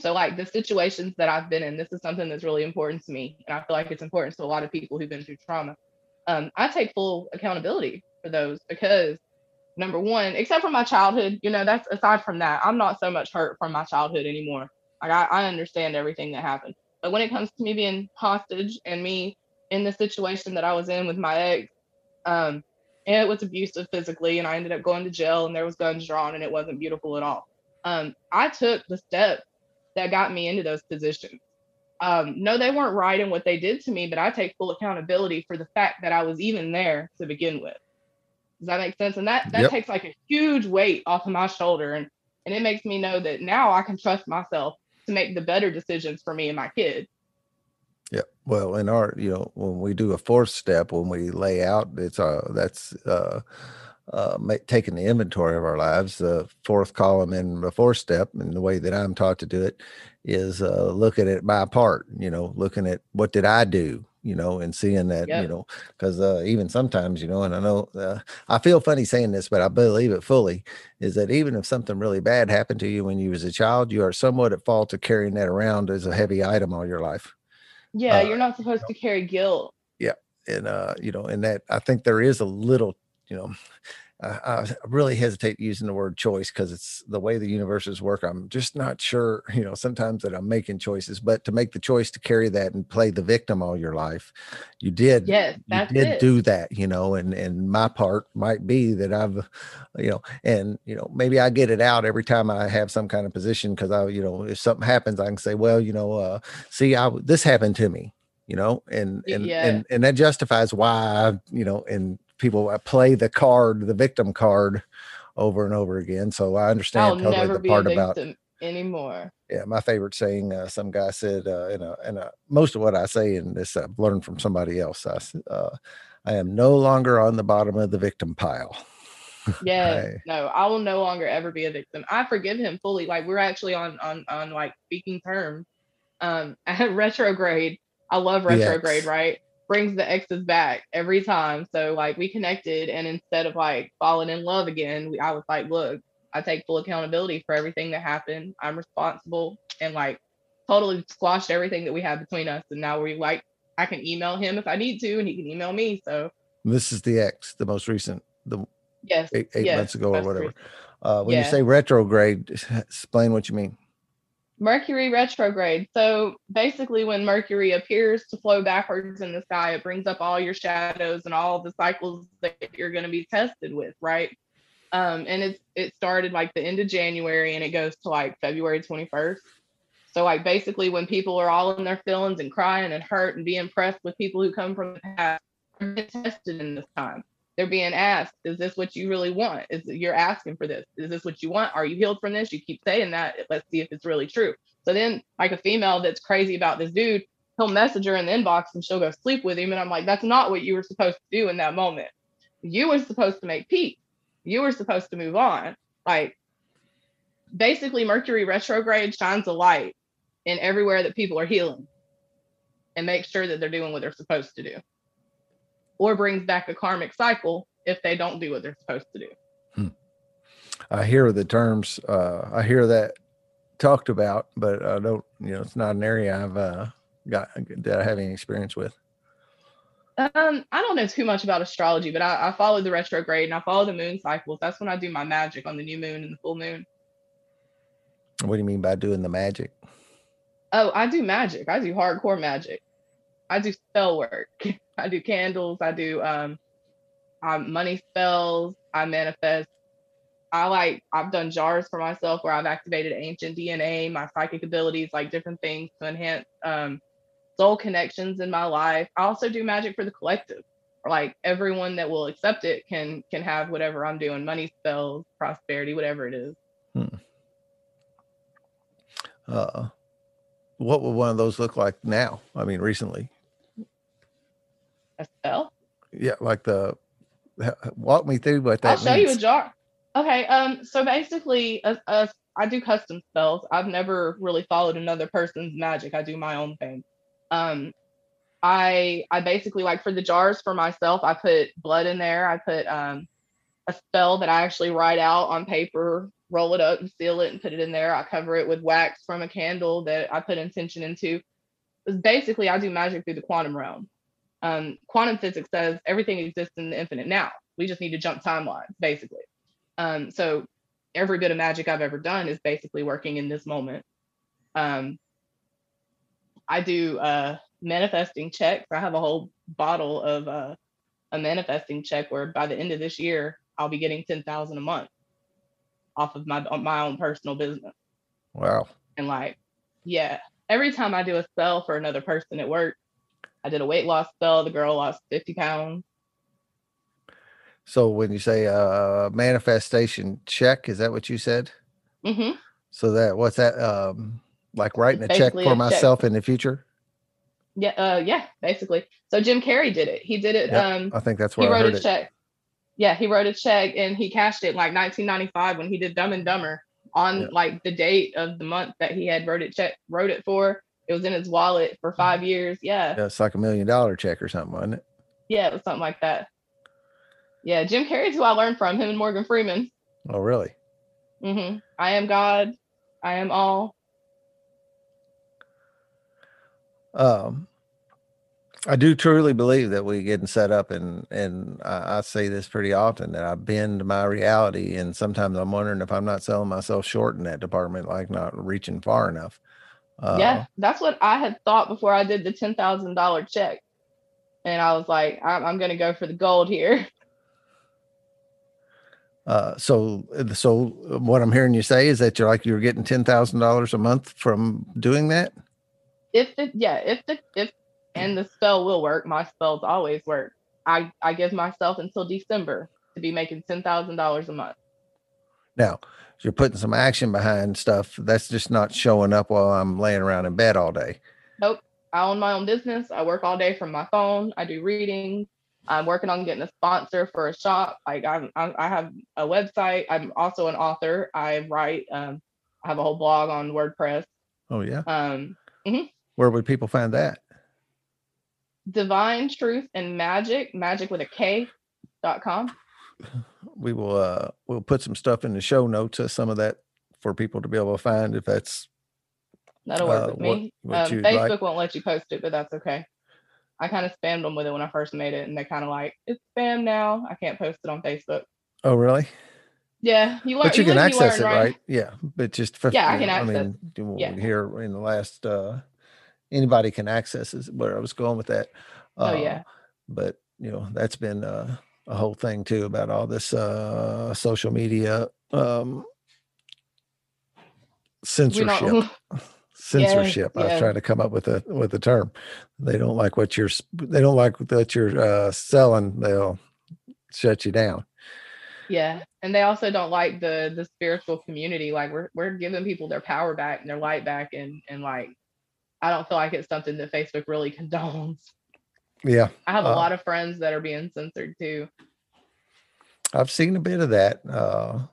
So like the situations that I've been in, this is something that's really important to me, and I feel like it's important to a lot of people who've been through trauma. Um, I take full accountability for those because number one, except for my childhood, you know, that's aside from that, I'm not so much hurt from my childhood anymore. Like I, I understand everything that happened. But when it comes to me being hostage and me in the situation that I was in with my ex, um, it was abusive physically, and I ended up going to jail, and there was guns drawn, and it wasn't beautiful at all. Um, I took the steps that got me into those positions. Um, no, they weren't right in what they did to me, but I take full accountability for the fact that I was even there to begin with. Does that make sense? And that that yep. takes like a huge weight off of my shoulder, and and it makes me know that now I can trust myself to make the better decisions for me and my kid. Yeah. Well, in our, you know, when we do a fourth step, when we lay out, it's uh that's uh uh, taking the inventory of our lives. The fourth column in the fourth step, and the way that I'm taught to do it, is uh, looking at by part. You know, looking at what did I do, you know, and seeing that, yep. you know, because uh, even sometimes, you know, and I know uh, I feel funny saying this, but I believe it fully is that even if something really bad happened to you when you was a child, you are somewhat at fault of carrying that around as a heavy item all your life. Yeah, uh, you're not supposed you know, to carry guilt. Yeah, and uh, you know, and that I think there is a little, you know, I really hesitate using the word choice because it's the way the universes work. I'm just not sure, you know, sometimes that I'm making choices, but to make the choice to carry that and play the victim all your life, you did, yes, you did it. do that, you know, and, and my part might be that I've, you know, and, you know, maybe I get it out every time I have some kind of position. Cause I, you know, if something happens, I can say, well, you know, uh, see, I, this happened to me, you know, and, and, yeah. and, and that justifies why I, you know, and people uh, play the card, the victim card, over and over again. So I understand I'll totally the part about anymore. Yeah, my favorite saying. Uh, some guy said, uh, and and most of what I say in this, I've learned from somebody else. I, uh, I am no longer on the bottom of the victim pile. Yeah, no, I will no longer ever be a victim. I forgive him fully. Like we're actually on on on like speaking terms. Um, retrograde, I love retrograde, right? Brings the exes back every time. So like we connected, and instead of like falling in love again, we, I was like, look, I take full accountability for everything that happened. I'm responsible, and like totally squashed everything that we had between us. And now we like I can email him if I need to, and he can email me. So this is the ex, the most recent, the yes, eight, eight yes, months ago or whatever. Uh, when yeah. you say retrograde, explain what you mean. Mercury retrograde. So basically, when Mercury appears to flow backwards in the sky, it brings up all your shadows and all the cycles that you're going to be tested with, right? Um, and it's it started like the end of January and it goes to like February 21st. So like basically, when people are all in their feelings and crying and hurt and being pressed with people who come from the past, are tested in this time they're being asked, is this what you really want? Is you're asking for this? Is this what you want? Are you healed from this? You keep saying that. Let's see if it's really true. So then, like a female that's crazy about this dude, he'll message her in the inbox and she'll go sleep with him. And I'm like, that's not what you were supposed to do in that moment. You were supposed to make peace. You were supposed to move on. Like basically, Mercury retrograde shines a light in everywhere that people are healing and make sure that they're doing what they're supposed to do or brings back a karmic cycle if they don't do what they're supposed to do. Hmm. I hear the terms, uh, I hear that talked about, but I don't, you know, it's not an area I've uh, got that I have any experience with. Um, I don't know too much about astrology, but I, I follow the retrograde and I follow the moon cycles. That's when I do my magic on the new moon and the full moon. What do you mean by doing the magic? Oh, I do magic. I do hardcore magic. I do spell work. I do candles. I do um, money spells. I manifest. I like. I've done jars for myself where I've activated ancient DNA, my psychic abilities, like different things to enhance um, soul connections in my life. I also do magic for the collective. Like everyone that will accept it can can have whatever I'm doing, money spells, prosperity, whatever it is. Hmm. Uh, what would one of those look like now? I mean, recently a spell? Yeah, like the walk me through what that. I'll show means. you a jar. Okay, um, so basically, uh, uh, I do custom spells. I've never really followed another person's magic. I do my own thing. Um, I I basically like for the jars for myself. I put blood in there. I put um a spell that I actually write out on paper roll it up and seal it and put it in there. I cover it with wax from a candle that I put intention into. It's basically I do magic through the quantum realm. Um, quantum physics says everything exists in the infinite now. We just need to jump timelines, basically. Um, so every bit of magic I've ever done is basically working in this moment. Um, I do uh, manifesting checks. I have a whole bottle of uh, a manifesting check where by the end of this year I'll be getting ten thousand a month off of my my own personal business. Wow. And like, yeah, every time I do a spell for another person at work, I did a weight loss spell. The girl lost fifty pounds. So when you say uh manifestation check, is that what you said? Mm-hmm. So that what's that um like writing a check for a check. myself in the future? Yeah, uh, yeah, basically. So Jim Carrey did it. He did it. Yep, Um, I think that's he where I wrote a it. check. Yeah, he wrote a check and he cashed it in like 1995 when he did Dumb and Dumber on Yeah. like the date of the month that he had wrote it check wrote it for. It was in his wallet for five years. Yeah, Yeah, it's like a million dollar check or something, wasn't it? yeah, it was something like that. Yeah, Jim Carrey's who I learned from. Him and Morgan Freeman. Oh, really? Mm-hmm. I am God. I am all. Um, I do truly believe that we getting set up, and and I, I say this pretty often that I bend my reality, and sometimes I'm wondering if I'm not selling myself short in that department, like not reaching far enough. Uh, yeah, that's what I had thought before I did the ten thousand dollar check, and I was like, I'm, I'm gonna go for the gold here. Uh, so, so what I'm hearing you say is that you're like you're getting ten thousand dollars a month from doing that. if the yeah if the if and the spell will work my spells always work i i give myself until december to be making ten thousand dollars a month Now, you're putting some action behind stuff. That's just not showing up while I'm laying around in bed all day. nope. I own my own business. I work all day from my phone. I do readings i'm working on getting a sponsor for a shop. Like i'm, I'm i have a website. I'm also an author. I write um i have a whole blog on wordpress. Oh yeah. um Where would people find that? divine truth and magic magic with a k dot com we will uh we'll put some stuff in the show notes of some of that for people to be able to find if that's That'll work uh, with me. what um, Facebook like. won't let you post it, but that's okay. I kind of spammed them with it when I first made it, and they kind of like it's spam now. I can't post it on Facebook. oh really Yeah, you learn. but you can live, access learn, it right yeah but just for, Yeah, I you can access- mean yeah. here in the last uh anybody can access is where i was going with that Oh Uh, yeah, but you know that's been uh, a whole thing too about all this uh social media um censorship censorship. I was yeah. trying to come up with a with a term. They don't like what you're. They don't like that you're uh, selling. They'll shut you down. yeah, and they also don't like the the spiritual community. Like we're we're giving people their power back and their light back, and and like I don't feel like it's something that Facebook really condones. Yeah, I have a Uh, lot of friends that are being censored too. I've seen a bit of that uh,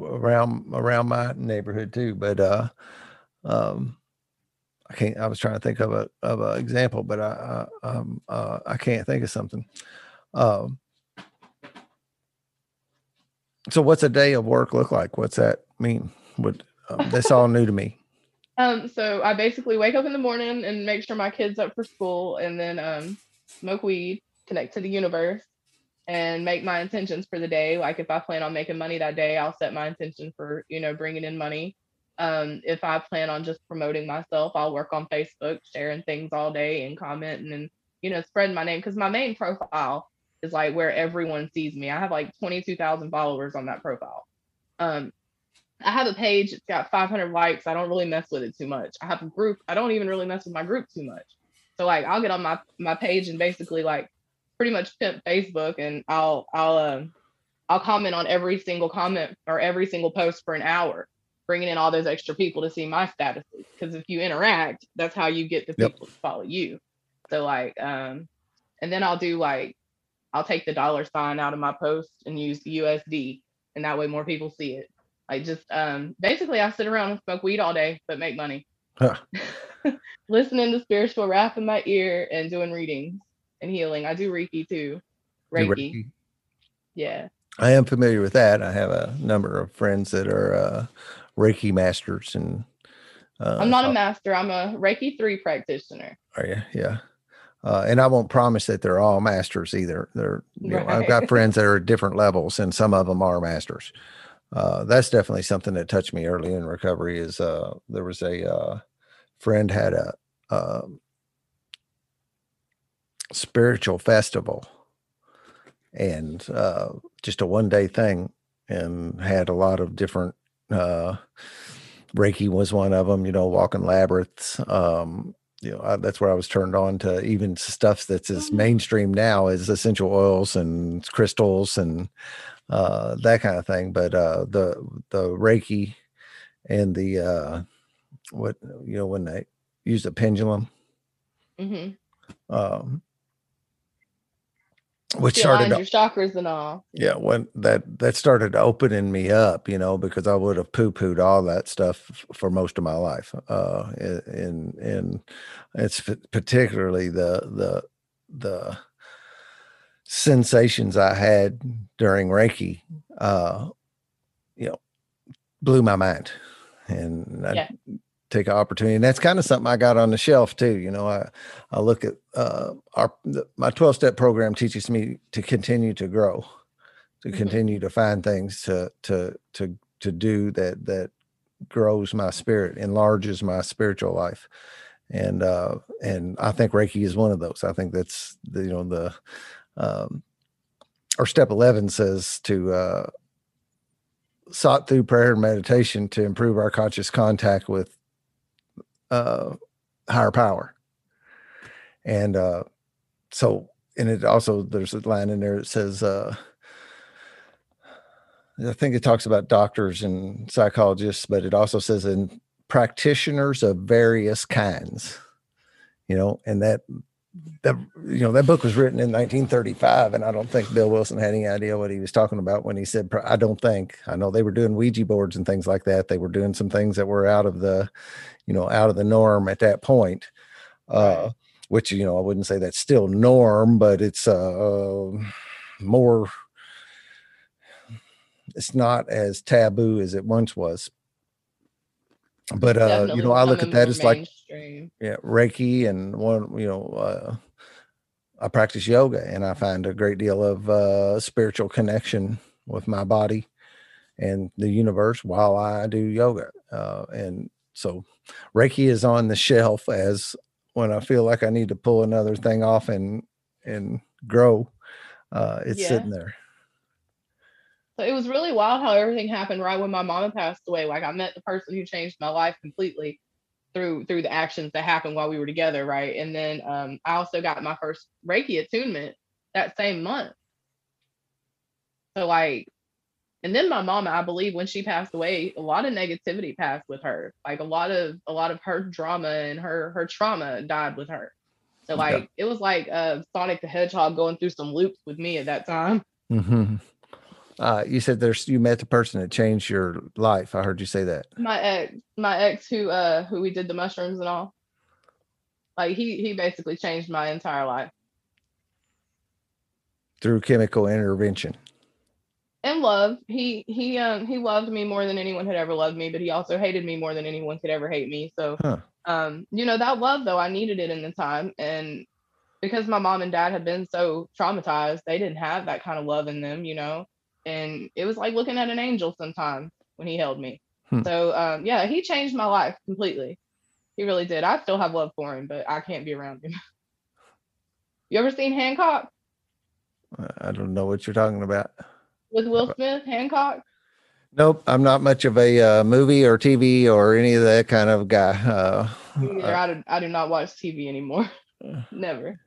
around around my neighborhood too. But uh, um, I can't. I was trying to think of a of an example, but I I, um, uh, I can't think of something. Um, so, what's a day of work look like? What's that mean? What um, that's all new to me. Um, so I basically wake up in the morning and make sure my kid's up for school and then um smoke weed, connect to the universe, and make my intentions for the day. Like if I plan on making money that day, I'll set my intention for, you know, bringing in money. Um, if I plan on just promoting myself, I'll work on Facebook, sharing things all day and commenting and, you know, spreading my name because my main profile is like where everyone sees me. I have like 22,000 followers on that profile. Um, I have a page, it's got 500 likes. I don't really mess with it too much. I have a group, I don't even really mess with my group too much. So like I'll get on my my page and basically like pretty much pimp Facebook and I'll I'll um I'll comment on every single comment or every single post for an hour, bringing in all those extra people to see my statuses. Because if you interact, that's how you get the Yep. people to follow you. So like um and then I'll do like I'll take the dollar sign out of my post and use the USD and that way more people see it. Like just um basically I sit around and smoke weed all day but make money. Huh. Listening to spiritual rap in my ear and doing readings and healing. I do Reiki too. Reiki. Reiki. Yeah. I am familiar with that. I have a number of friends that are uh, Reiki masters, and uh, I'm not a master. I'm a Reiki three practitioner. Are you? Yeah. Uh, and I won't promise that they're all masters either. They're, you right. know, I've got friends that are at different levels, and some of them are masters. Uh, that's definitely something that touched me early in recovery. Is uh, there was a uh, friend had a um, spiritual festival, and uh, just a one day thing, and had a lot of different. Uh, Reiki was one of them. You know, walking labyrinths. Um, you know I, that's where I was turned on to even stuff that's as mm-hmm. mainstream now as essential oils and crystals and uh, that kind of thing. But uh, the the Reiki and the uh, what you know when they use a pendulum, mm-hmm. um, which started your chakras and all. Yeah, when that that started opening me up, you know, because I would have poo pooed all that stuff for most of my life. Uh, and and it's particularly the the the sensations I had during Reiki, uh, you know, blew my mind, and yeah take an opportunity. And that's kind of something I got on the shelf too. You know, I, I look at uh, our, the, my 12 step program teaches me to continue to grow, to mm-hmm. continue to find things to, to, to, to do that, that grows my spirit, enlarges my spiritual life. And, uh, and I think Reiki is one of those. I think that's the, you know, the, um, our step 11 says to, uh, sought through prayer and meditation to improve our conscious contact with uh, higher power. And uh, so, and it also, there's a line in there that says, uh, I think it talks about doctors and psychologists, but it also says in practitioners of various kinds, you know, and that that you know that book was written in 1935 and i don't think bill wilson had any idea what he was talking about when he said i don't think. I know they were doing ouija boards and things like that. They were doing some things that were out of the you know out of the norm at that point uh which you know i wouldn't say that's still norm but it's uh more it's not as taboo as it once was but uh Definitely you know i look at that as like yeah reiki and one you know uh i practice yoga and i find a great deal of uh spiritual connection with my body and the universe while i do yoga uh and so reiki is on the shelf as when i feel like i need to pull another thing off and and grow uh it's yeah. sitting there so it was really wild how everything happened right when my mom passed away. Like I met the person who changed my life completely through through the actions that happened while we were together, right? And then um, I also got my first Reiki attunement that same month. So like, and then my mom, I believe when she passed away, a lot of negativity passed with her. Like a lot of a lot of her drama and her her trauma died with her. So like it was like uh, Sonic the Hedgehog going through some loops with me at that time. Mm-hmm. Uh, you said there's you met the person that changed your life. I heard you say that. My ex, my ex, who uh, who we did the mushrooms and all. Like he he basically changed my entire life through chemical intervention. And love. He he um he loved me more than anyone had ever loved me, but he also hated me more than anyone could ever hate me. So huh. um you know that love though I needed it in the time and because my mom and dad had been so traumatized, they didn't have that kind of love in them, you know and it was like looking at an angel sometimes when he held me. Hmm. So um, yeah, he changed my life completely. He really did. I still have love for him, but I can't be around him. you ever seen Hancock? I don't know what you're talking about. With Will Smith, Hancock? Nope, I'm not much of a uh, movie or TV or any of that kind of guy. Uh, Either, I, do, I do not watch TV anymore. never.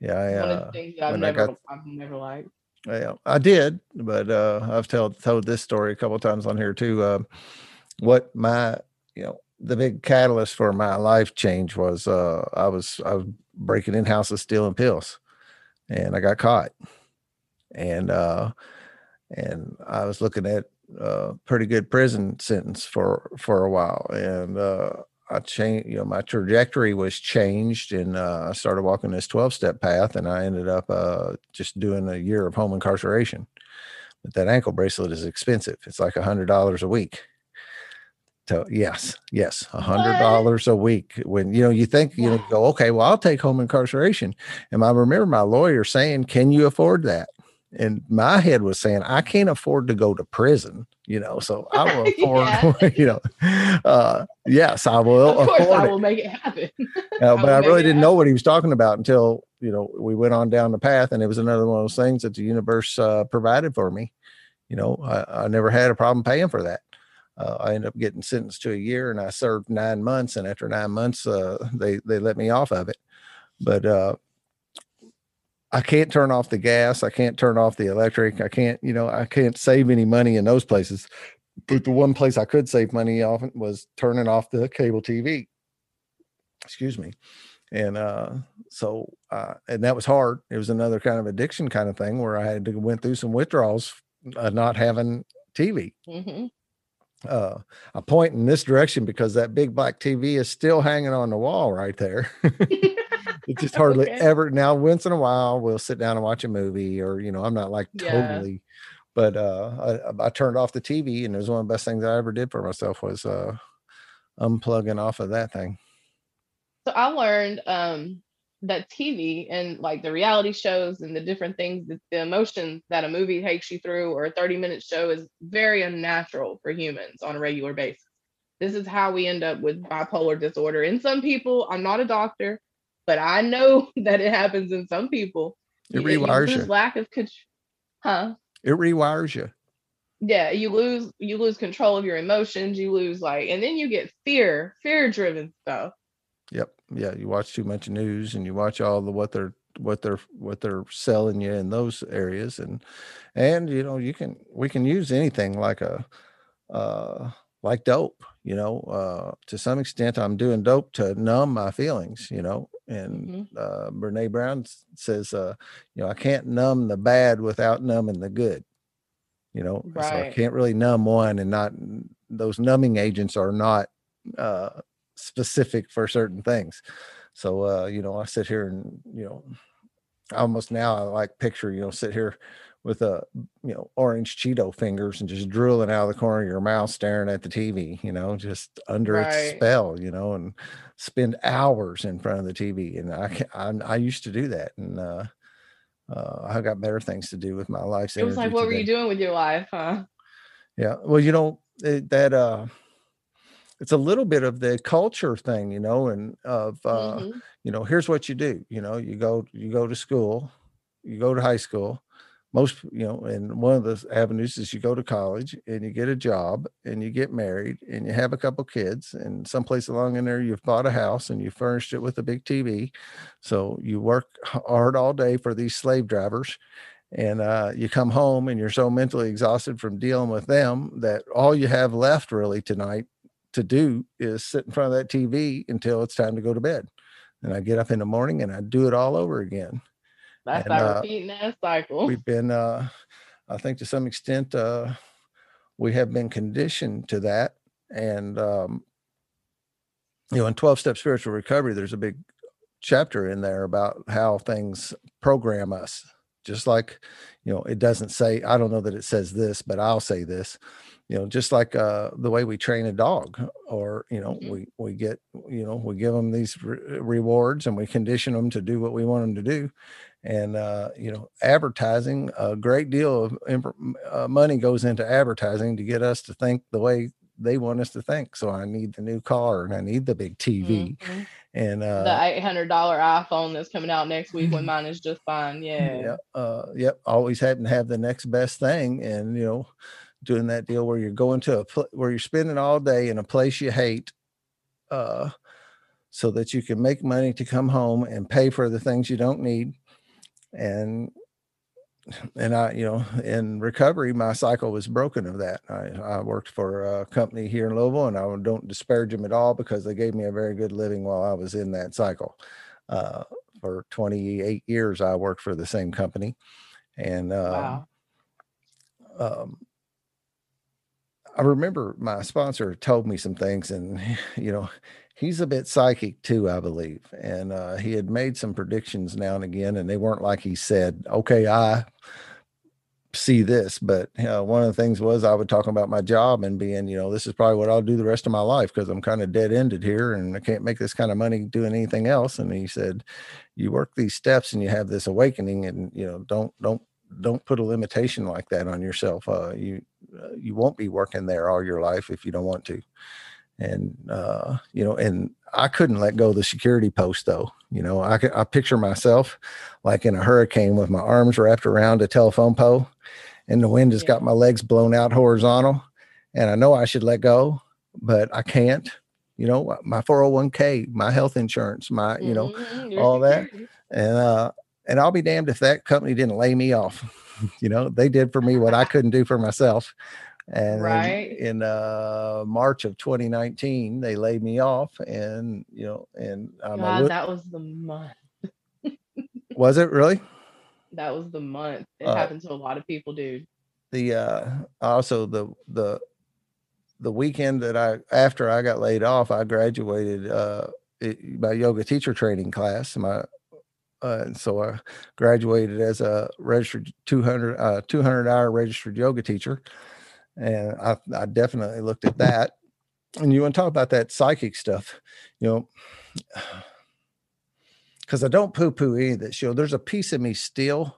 Yeah, I, uh, one of the things that I've never, got, I've never liked. Yeah, I did, but uh, I've told told this story a couple times on here too. Uh, what my you know the big catalyst for my life change was uh, I was I was breaking in houses stealing pills, and I got caught, and uh, and I was looking at a pretty good prison sentence for for a while, and uh, I changed, you know, my trajectory was changed and uh, I started walking this 12 step path and I ended up uh, just doing a year of home incarceration. but that ankle bracelet is expensive. It's like a hundred dollars a week. So yes, yes, a hundred dollars a week. When you know you think you know you go okay, well I'll take home incarceration, and I remember my lawyer saying, "Can you afford that?" And my head was saying, "I can't afford to go to prison." You know, so I will afford. you know, uh, yes, I will. Of course, afford I will it. make it happen. uh, but I, I really didn't know what he was talking about until you know we went on down the path, and it was another one of those things that the universe uh, provided for me. You know, I, I never had a problem paying for that uh, I ended up getting sentenced to a year and I served nine months. And after nine months, uh, they, they let me off of it. But uh, I can't turn off the gas. I can't turn off the electric. I can't, you know, I can't save any money in those places. But the one place I could save money off was turning off the cable TV. Excuse me. And uh, so, uh, and that was hard. It was another kind of addiction kind of thing where I had to went through some withdrawals, uh, not having TV. Mm-hmm uh, I point in this direction because that big black TV is still hanging on the wall right there. it's just hardly okay. ever now. Once in a while, we'll sit down and watch a movie, or you know, I'm not like totally, yeah. but uh, I, I, turned off the TV, and it was one of the best things I ever did for myself was uh, unplugging off of that thing. So I learned um, that TV and like the reality shows and the different things, the, the emotions that a movie takes you through or a 30 minute show is very unnatural for humans on a regular basis. This is how we end up with bipolar disorder. In some people, I'm not a doctor, but I know that it happens in some people. It rewires you. Lack of control. Huh? It rewires you. Yeah, you lose you lose control of your emotions. You lose like, and then you get fear, fear driven stuff Yep. Yeah. You watch too much news and you watch all the what they're what they're what they're selling you in those areas and and you know you can we can use anything like a uh like dope you know uh to some extent i'm doing dope to numb my feelings you know and mm-hmm. uh brene brown says uh you know i can't numb the bad without numbing the good you know right. so i can't really numb one and not those numbing agents are not uh specific for certain things. So uh, you know, I sit here and you know, almost now I like picture, you know, sit here with a you know orange Cheeto fingers and just drooling out of the corner of your mouth, staring at the TV, you know, just under right. its spell, you know, and spend hours in front of the TV. And I I, I used to do that, and uh, uh, I got better things to do with my life. It was like, what today. were you doing with your life, huh? Yeah, well, you know it, that uh it's a little bit of the culture thing, you know, and of uh, mm-hmm. you know, here's what you do. You know, you go you go to school, you go to high school. Most, you know, and one of the avenues is you go to college and you get a job and you get married and you have a couple kids and someplace along in there you've bought a house and you furnished it with a big TV. So you work hard all day for these slave drivers and uh, you come home and you're so mentally exhausted from dealing with them that all you have left really tonight to do is sit in front of that TV until it's time to go to bed. And I get up in the morning and I do it all over again. That's our uh, repeating that cycle. We've been, uh, I think to some extent, uh, we have been conditioned to that. And, um, you know, in 12 step spiritual recovery, there's a big chapter in there about how things program us. Just like, you know, it doesn't say, I don't know that it says this, but I'll say this you know just like uh the way we train a dog or you know mm-hmm. we we get you know we give them these re- rewards and we condition them to do what we want them to do. And uh you know advertising a great deal of imp- uh, money goes into advertising to get us to think the way they want us to think. So i need the new car and i need the big tv mm-hmm. and uh the $800 iphone that's coming out next week when mine is just fine. Yeah. Yeah uh yep always having to have the next best thing and you know doing that deal where you're going to a pl- where you're spending all day in a place you hate uh so that you can make money to come home and pay for the things you don't need and and I, you know, in recovery, my cycle was broken of that. I, I worked for a company here in Louisville, and I don't disparage them at all because they gave me a very good living while I was in that cycle. Uh, for 28 years, I worked for the same company, and uh, wow. um, I remember my sponsor told me some things, and you know, he's a bit psychic too, I believe. And uh, he had made some predictions now and again, and they weren't like he said, "Okay, I see this, but uh, one of the things was I would talk about my job and being, you know, this is probably what I'll do the rest of my life because I'm kind of dead ended here and I can't make this kind of money doing anything else. And he said, you work these steps and you have this awakening and, you know, don't, don't, don't put a limitation like that on yourself. Uh, you, you won't be working there all your life if you don't want to. And, uh, you know, and I couldn't let go of the security post though. You know, I could, I picture myself like in a hurricane with my arms wrapped around a telephone pole and the wind has yeah. got my legs blown out horizontal and I know I should let go, but I can't. You know, my 401k, my health insurance, my, you know, mm-hmm. all that. And uh and I'll be damned if that company didn't lay me off. you know, they did for me what I couldn't do for myself. And right. in, in uh March of 2019, they laid me off and you know, and um, God, that was the month. was it really? that was the month. It uh, happened to a lot of people, dude. The uh also the the the weekend that I after I got laid off, I graduated uh my yoga teacher training class. My uh, and so I graduated as a registered 200 uh 200 hour registered yoga teacher, and I I definitely looked at that. And you want to talk about that psychic stuff, you know because I don't poo poo any of this. You know, there's a piece of me still,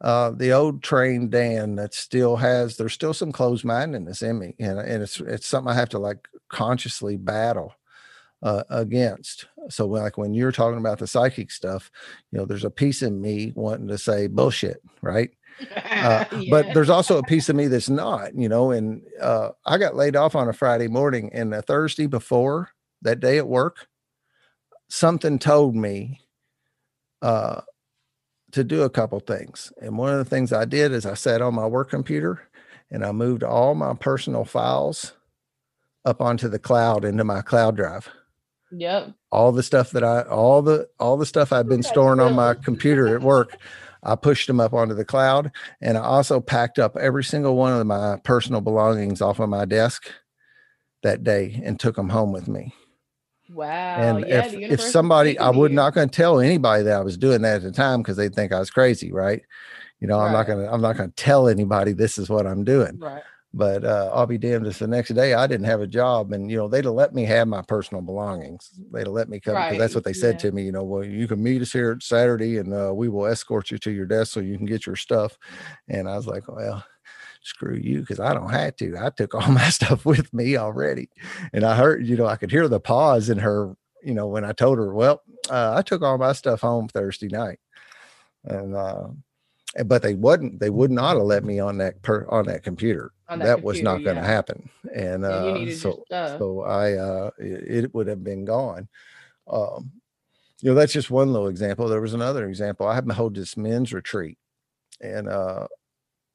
uh, the old trained Dan that still has, there's still some closed mindedness in me. And, and it's, it's something I have to like consciously battle uh, against. So like when you're talking about the psychic stuff, you know, there's a piece in me wanting to say bullshit, right? Uh, yeah. But there's also a piece of me that's not, you know. And uh, I got laid off on a Friday morning, and the Thursday before that day at work, something told me uh, to do a couple things. And one of the things I did is I sat on my work computer and I moved all my personal files up onto the cloud into my cloud drive. Yep. All the stuff that I all the all the stuff I've been storing on my computer at work, I pushed them up onto the cloud and I also packed up every single one of my personal belongings off of my desk that day and took them home with me. Wow. And yeah, if, if somebody, I would not going to tell anybody that I was doing that at the time because they'd think I was crazy, right? You know, right. I'm not going to, I'm not going to tell anybody this is what I'm doing. Right. But uh, I'll be damned if the next day I didn't have a job and, you know, they'd have let me have my personal belongings. They'd have let me come because right. that's what they said yeah. to me, you know, well, you can meet us here Saturday and uh, we will escort you to your desk so you can get your stuff. And I was like, well, screw you because I don't have to. I took all my stuff with me already. And I heard, you know, I could hear the pause in her, you know, when I told her, well, uh, I took all my stuff home Thursday night. And, uh, but they wouldn't, they would not have let me on that per on that computer. That, that was not going to yeah. happen. And, uh, so, so I, uh, it, it would have been gone. Um, you know, that's just one little example. There was another example. I had to hold this men's retreat and, uh,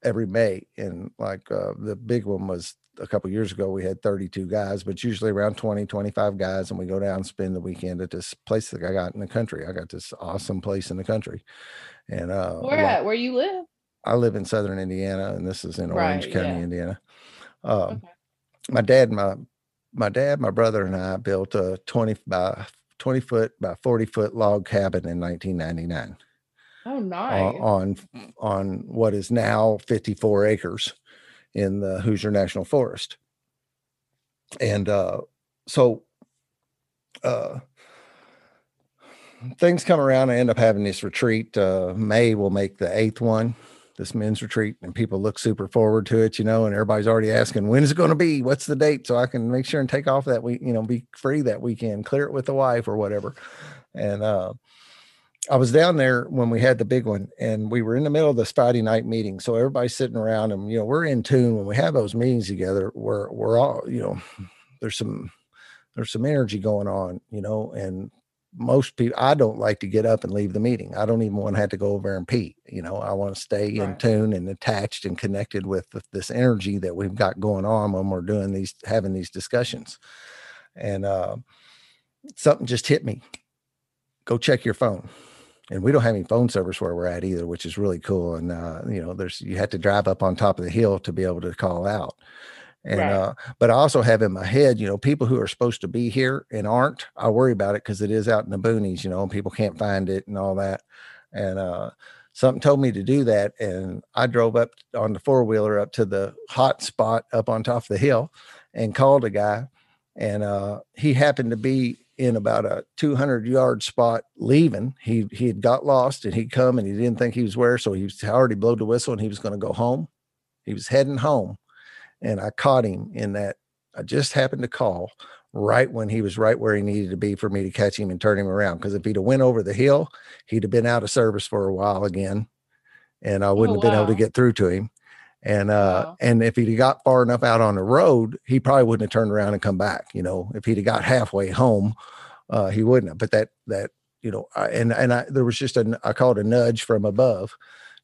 every May. And like uh, the big one was a couple years ago, we had 32 guys, but usually around 20, 25 guys. And we go down and spend the weekend at this place that I got in the country. I got this awesome place in the country. And uh, where at? Where you live? I live in Southern Indiana, and this is in Orange right, County, yeah. Indiana. Um, okay. My dad, my my dad, my brother, and I built a 20 by 20 foot by 40 foot log cabin in 1999. Oh, nice. on on what is now 54 acres in the Hoosier National Forest. And uh, so uh, things come around. I end up having this retreat. Uh, May will make the eighth one, this men's retreat, and people look super forward to it, you know. And everybody's already asking, when is it going to be? What's the date? So I can make sure and take off that week, you know, be free that weekend, clear it with the wife or whatever. And uh, I was down there when we had the big one, and we were in the middle of the Friday night meeting. So everybody's sitting around, and you know, we're in tune when we have those meetings together. We're we're all, you know, there's some there's some energy going on, you know, and most people I don't like to get up and leave the meeting. I don't even want to have to go over and pee. You know, I want to stay right. in tune and attached and connected with this energy that we've got going on when we're doing these having these discussions. And uh, something just hit me. Go check your phone and we don't have any phone service where we're at either, which is really cool. And uh, you know, there's you have to drive up on top of the hill to be able to call out. And right. uh, but I also have in my head, you know, people who are supposed to be here and aren't. I worry about it because it is out in the boonies, you know, and people can't find it and all that. And uh, something told me to do that. And I drove up on the four wheeler up to the hot spot up on top of the hill and called a guy. And uh, he happened to be in about a 200 yard spot leaving. He he had got lost and he'd come and he didn't think he was where, so he was already blew the whistle and he was going to go home. He was heading home, and I caught him in that. I just happened to call right when he was right where he needed to be for me to catch him and turn him around. Because if he'd have went over the hill, he'd have been out of service for a while again, and I wouldn't Oh, have been able to get through to him. And uh, Wow. and if he'd got far enough out on the road, he probably wouldn't have turned around and come back. You know, if he'd have got halfway home, uh, he wouldn't have. But that that you know, I, and and I there was just a I called a nudge from above,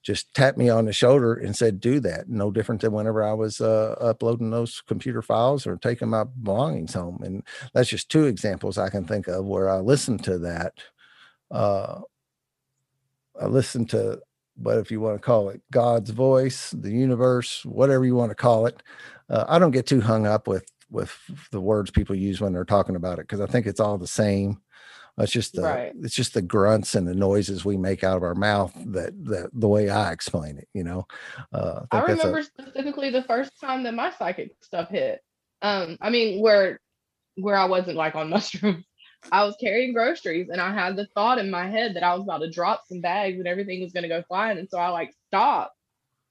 just tapped me on the shoulder and said, "Do that." No different than whenever I was uh, uploading those computer files or taking my belongings home. And that's just two examples I can think of where I listened to that. Uh, I listened to what if you want to call it God's voice, the universe, whatever you want to call it. Uh, I don't get too hung up with with the words people use when they're talking about it because I think it's all the same. It's just the Right. it's just the grunts and the noises we make out of our mouth that that the way I explain it, you know. Uh, I think that's a- remember specifically the first time that my psychic stuff hit. Um, I mean, where where I wasn't like on mushrooms. I was carrying groceries and I had the thought in my head that I was about to drop some bags and everything was gonna go flying. And so I like stopped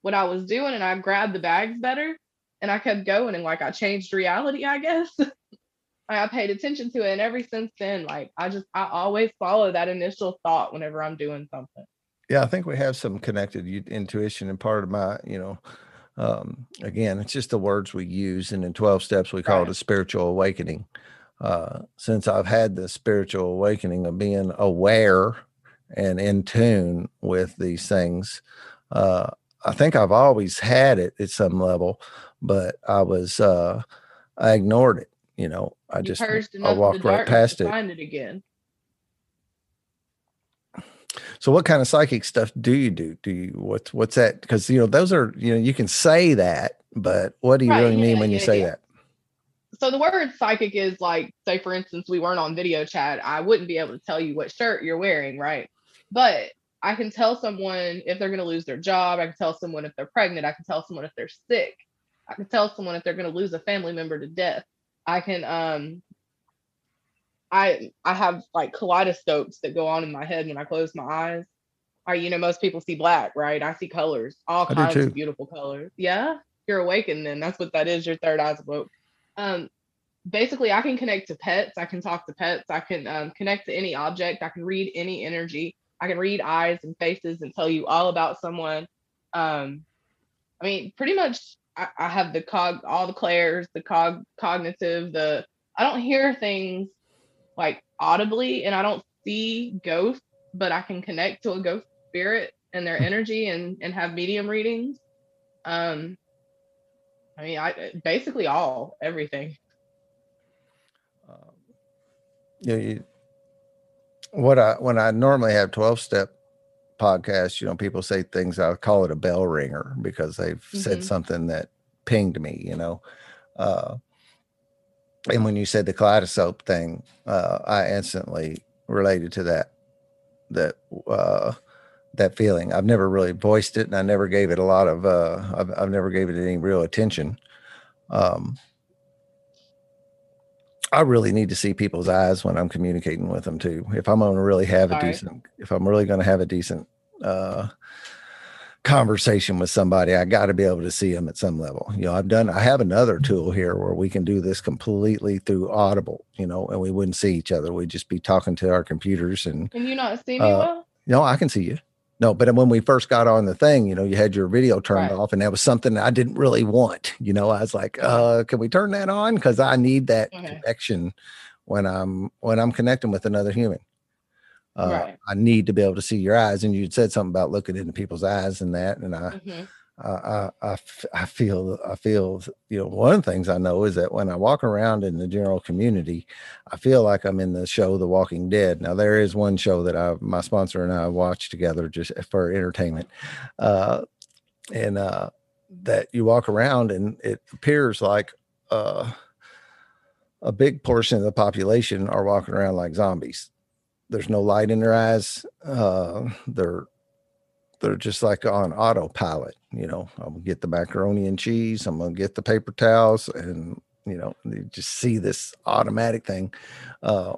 what I was doing and I grabbed the bags better and I kept going and like I changed reality, I guess. I paid attention to it and ever since then, like I just I always follow that initial thought whenever I'm doing something. yeah, I think we have some connected intuition and part of my, you know, um, again, it's just the words we use. And in 12 steps, we call it a spiritual awakening. Uh, since I've had the spiritual awakening of being aware and in tune with these things, uh, I think I've always had it at some level, but I was, uh, I ignored it. You know, I You just, I walked right past it. find it again. So what kind of psychic stuff do you do? Do you what's what's that? Because you know those are you know you can say that, but what do you Right, really mean yeah, when you say yeah. that? so the word psychic is like say for instance we weren't on video chat i wouldn't be able to tell you what shirt you're wearing right but i can tell someone if they're going to lose their job i can tell someone if they're pregnant i can tell someone if they're sick i can tell someone if they're going to lose a family member to death i can um i i have like kaleidoscopes that go on in my head when i close my eyes. Or you know most people see black right? I see colors all I kinds of beautiful colors. Yeah you're awakened then. That's what that is your third eye's awoke. Um basically i can connect to pets. I can talk to pets. I can um, connect to any object. I can read any energy. I can read eyes and faces and tell you all about someone. Um i mean pretty much i, have the cog all the clairs the cog cognitive the i don't hear things like audibly and i don't see ghosts but i can connect to a ghost spirit and their energy and and have medium readings. Um i mean i basically all everything. Um, know, you, what I when I normally have twelve step podcasts, you know, people say things. I call it a bell ringer because they've said Mhm. something that pinged me. You know, uh, and when you said the kaleidoscope thing, uh, I instantly related to that. That uh, that feeling. I've never really voiced it, and I never gave it a lot of. Uh, I've, I've never gave it any real attention. Um, I really need to see people's eyes when I'm communicating with them too. If I'm going to really have a decent, if I'm really going to have a decent uh, conversation with somebody, I got to be able to see them at some level. You know, I've done, I have another tool here where we can do this completely through Audible. You know, and we wouldn't see each other. We'd just be talking to our computers and Can you not see me Uh, well? no, I can see you. No, but when we first got on the thing, you know, you had your video turned Right. off, and that was something I didn't really want. You know, I was like, uh, can we turn that on? Because I need that Okay. connection when I'm when I'm connecting with another human. Uh, Right. I need to be able to see your eyes, and you said something about looking into people's eyes and that, and I, Mhm. I, I, I feel, I feel, you know, one of the things I know is that when I walk around in the general community, I feel like I'm in the show The Walking Dead. Now there is one show that I, my sponsor and I watch together just for entertainment, uh, and uh, that you walk around and it appears like uh, a big portion of the population are walking around like zombies. There's no light in their eyes. Uh, they're they're just like on autopilot. You know, I'm gonna get the macaroni and cheese. I'm gonna get the paper towels, and you know, you just see this automatic thing. Uh,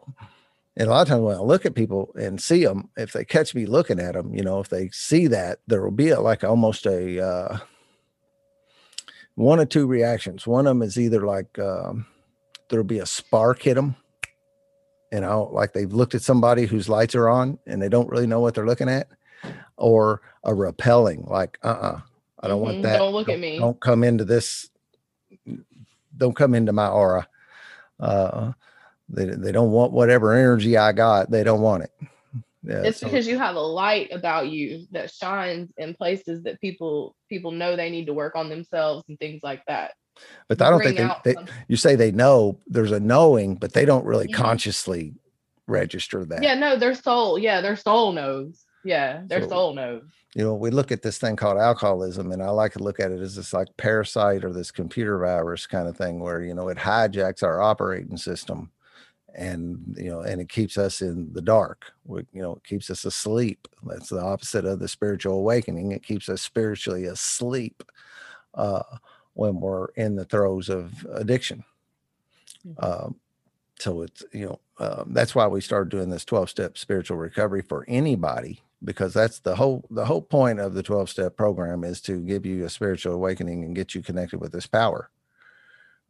and a lot of times when I look at people and see them, if they catch me looking at them, you know, if they see that, there will be a, like almost a uh, one or two reactions. One of them is either like um, there'll be a spark hit them, you know, like they've looked at somebody whose lights are on and they don't really know what they're looking at, or a repelling, like, uh uh-uh, uh I don't want Mhm. that. Don't look at me. Don't come into this. Don't come into my aura. Uh, they, they don't want whatever energy I got. They don't want it. Yeah, it's so- because you have a light about you that shines in places that people people know they need to work on themselves and things like that. but I don't think they, they, you say they know there's a knowing, but they don't really Mhm. consciously register that. yeah, no, their soul, yeah, their soul knows. Yeah, their So- soul knows. You know, we look at this thing called alcoholism, and I like to look at it as this like parasite or this computer virus kind of thing where, you know, it hijacks our operating system and, you know, and it keeps us in the dark. We, you know, it keeps us asleep. That's the opposite of the spiritual awakening. It keeps us spiritually asleep uh, when we're in the throes of addiction. Mhm. Um, so it's you know um, that's why we started doing this 12 step spiritual recovery for anybody because that's the whole the whole point of the 12 step program is to give you a spiritual awakening and get you connected with this power.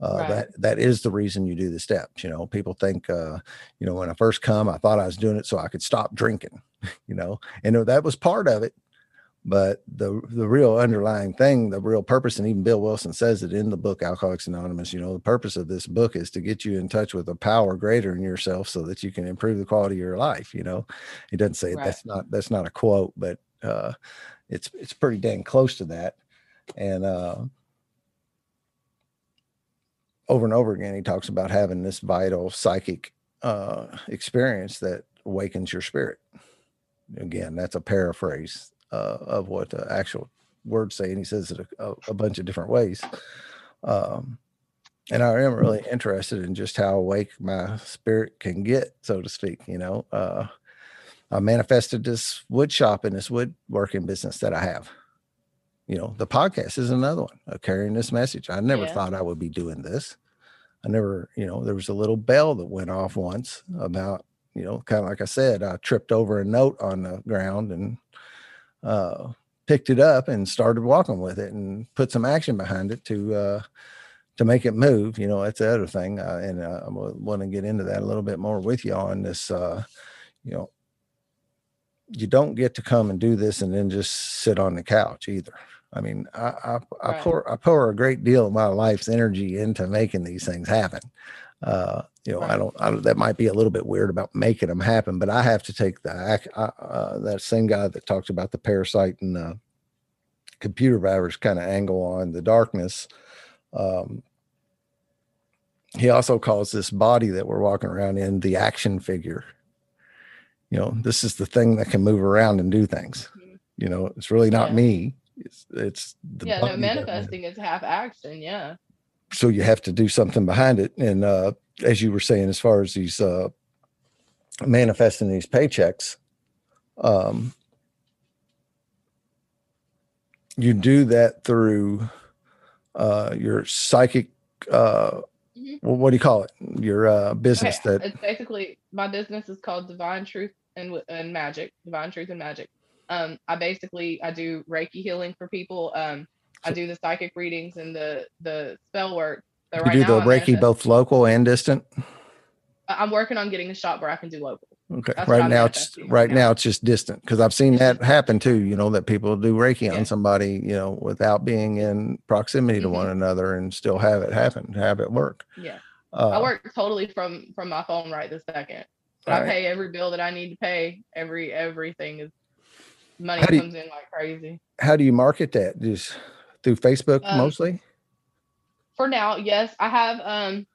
Uh, Right. that that is the reason you do the steps you know? People think uh, you know when i first come i thought i was doing it so i could stop drinking you know? And that was part of it but the the real underlying thing the real purpose and even bill wilson says it in the book alcoholics anonymous you know the purpose of this book is to get you in touch with a power greater in yourself so that you can improve the quality of your life you know he doesn't say. Right. that's not that's not a quote but uh it's it's pretty dang close to that and uh over and over again he talks about having this vital psychic uh experience that awakens your spirit again that's a paraphrase uh, of what the actual words say and he says it a, a, bunch of different ways. Um and i am really interested in just how awake my spirit can get so to speak you know? Uh i manifested this wood shop and this woodworking business that i have. You know the podcast is another one of carrying this message. I never Yeah. thought i would be doing this. I never you know there was a little bell that went off once about you know kind of like i said i tripped over a note on the ground and uh picked it up and started walking with it and put some action behind it to uh to make it move you know that's the other thing uh, and i want to get into that a little bit more with you on this uh you know you don't get to come and do this and then just sit on the couch either i mean i i, I Right. pour i pour a great deal of my life's energy into making these things happen uh you know i don't I, don't- that might be a little bit weird about making them happen but i have to take the ac- uh, uh, that same guy that talks about the parasite and the computer virus kind of angle on the darkness um he also calls this body that we're walking around in the action figure you know this is the thing that can move around and do things Mhm. you know it's really not Yeah. me it's it's the yeah, no, manifesting is half action. Yeah. So you have to do something behind it and uh as you were saying as far as these uh manifesting these paychecks um you do that through uh your psychic uh Mhm. well, what do you call it your uh business Okay, that it's basically my business is called Divine Truth and and Magick. Divine Truth and Magick. Um, I basically I do Reiki healing for people. Um, I do the psychic readings and the the spell work. So you right do the reiki both local and distant I'm working on getting a shop where I can do local. okay That's right now it's right right now. now it's just distant because i've seen that happen too you know that people do reiki Yeah. on somebody you know without being in proximity to Mhm. one another and still have it happen have it work Yeah, uh, I work totally from from my phone right this second. But I pay every bill that I need to pay. Every everything is money do you- comes in like crazy. how do you market that just through facebook Um, mostly for now, yes, I have. Um,